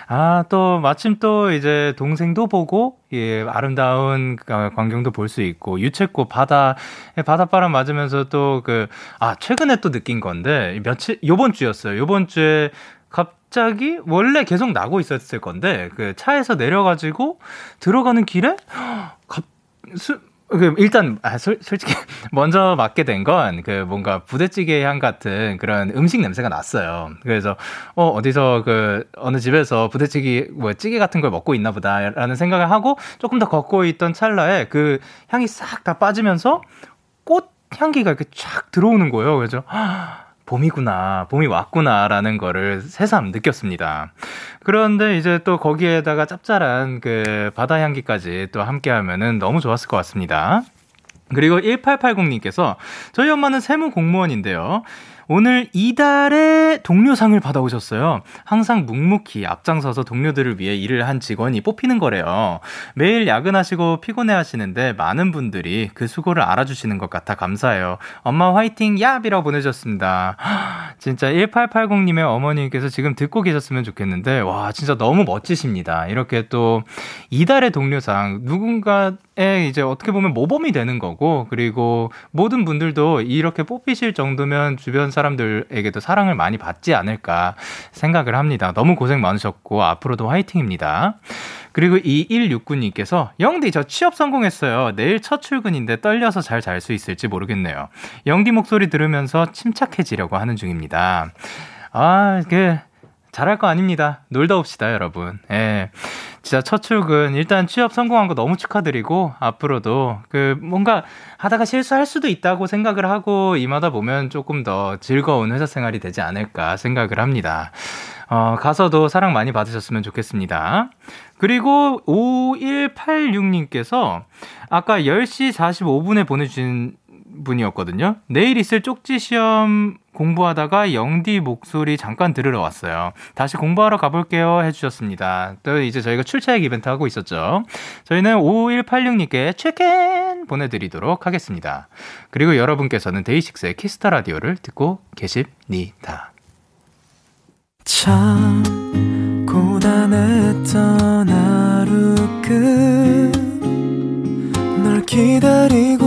아, 또, 마침 또 이제 동생도 보고, 예, 아름다운 광경도 볼 수 있고, 유채꽃, 바다, 예, 바닷바람 맞으면서 또 그, 아, 최근에 또 느낀 건데, 며칠, 요번 주였어요. 요번 주에 갑자기 원래 계속 나고 있었을 건데 그 차에서 내려가지고 들어가는 길에 갑 수, 그 일단 아, 솔, 솔직히 먼저 맡게 된 건 그 뭔가 부대찌개 향 같은 그런 음식 냄새가 났어요. 그래서 어 어디서 그 어느 집에서 부대찌개 뭐 찌개 같은 걸 먹고 있나 보다라는 생각을 하고 조금 더 걷고 있던 찰나에 그 향이 싹 다 빠지면서 꽃 향기가 이렇게 쫙 들어오는 거예요. 그래서 봄이구나, 봄이 왔구나라는 거를 새삼 느꼈습니다. 그런데 이제 또 거기에다가 짭짤한 그 바다 향기까지 또 함께 하면은 너무 좋았을 것 같습니다. 그리고 1880님께서 저희 엄마는 세무 공무원인데요. 오늘 이달의 동료상을 받아오셨어요. 항상 묵묵히 앞장서서 동료들을 위해 일을 한 직원이 뽑히는 거래요. 매일 야근하시고 피곤해 하시는데 많은 분들이 그 수고를 알아주시는 것 같아 감사해요. 엄마 화이팅 얍이라고 보내주셨습니다. 진짜 1880님의 어머님께서 지금 듣고 계셨으면 좋겠는데, 와, 진짜 너무 멋지십니다. 이렇게 또 이달의 동료상 누군가의 이제 어떻게 보면 모범이 되는 거고, 그리고 모든 분들도 이렇게 뽑히실 정도면 주변 사람들에게도 사랑을 많이 받지 않을까 생각을 합니다. 너무 고생 많으셨고 앞으로도 화이팅입니다. 그리고 2169님께서 영디 저 취업 성공했어요. 내일 첫 출근인데 떨려서 잘 잘 수 있을지 모르겠네요. 영디 목소리 들으면서 침착해지려고 하는 중입니다. 아, 이게 잘할 거 아닙니다. 놀다 옵시다, 여러분. 예. 진짜 첫 출근 일단 취업 성공한 거 너무 축하드리고 앞으로도 그 뭔가 하다가 실수할 수도 있다고 생각을 하고 임하다 보면 조금 더 즐거운 회사 생활이 되지 않을까 생각을 합니다. 어, 가서도 사랑 많이 받으셨으면 좋겠습니다. 그리고 5186님께서 아까 10시 45분에 보내주신 분이었거든요. 내일 있을 쪽지 시험 공부하다가 영디 목소리 잠깐 들으러 왔어요. 다시 공부하러 가볼게요 해주셨습니다. 또 이제 저희가 출첵 이벤트 하고 있었죠. 저희는 5186님께 체크인 보내드리도록 하겠습니다. 그리고 여러분께서는 데이식스의 Kiss the Radio를 듣고 계십니다. 참 고단했던 하루 끝 널 기다리고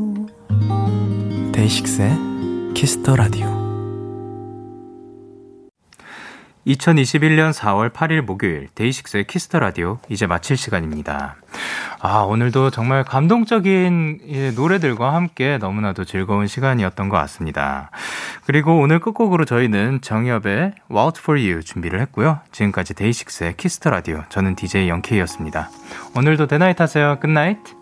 데이식스의 Kiss the Radio 2021년 4월 8일 목요일 데이식스의 Kiss the Radio 이제 마칠 시간입니다. 아, 오늘도 정말 감동적인 노래들과 함께 너무나도 즐거운 시간이었던 것 같습니다. 그리고 오늘 끝곡으로 저희는 정엽의 Without You 준비를 했고요. 지금까지 데이식스의 Kiss the Radio 저는 DJ 영케이였습니다. 오늘도 대나잇 하세요. 굿나잇.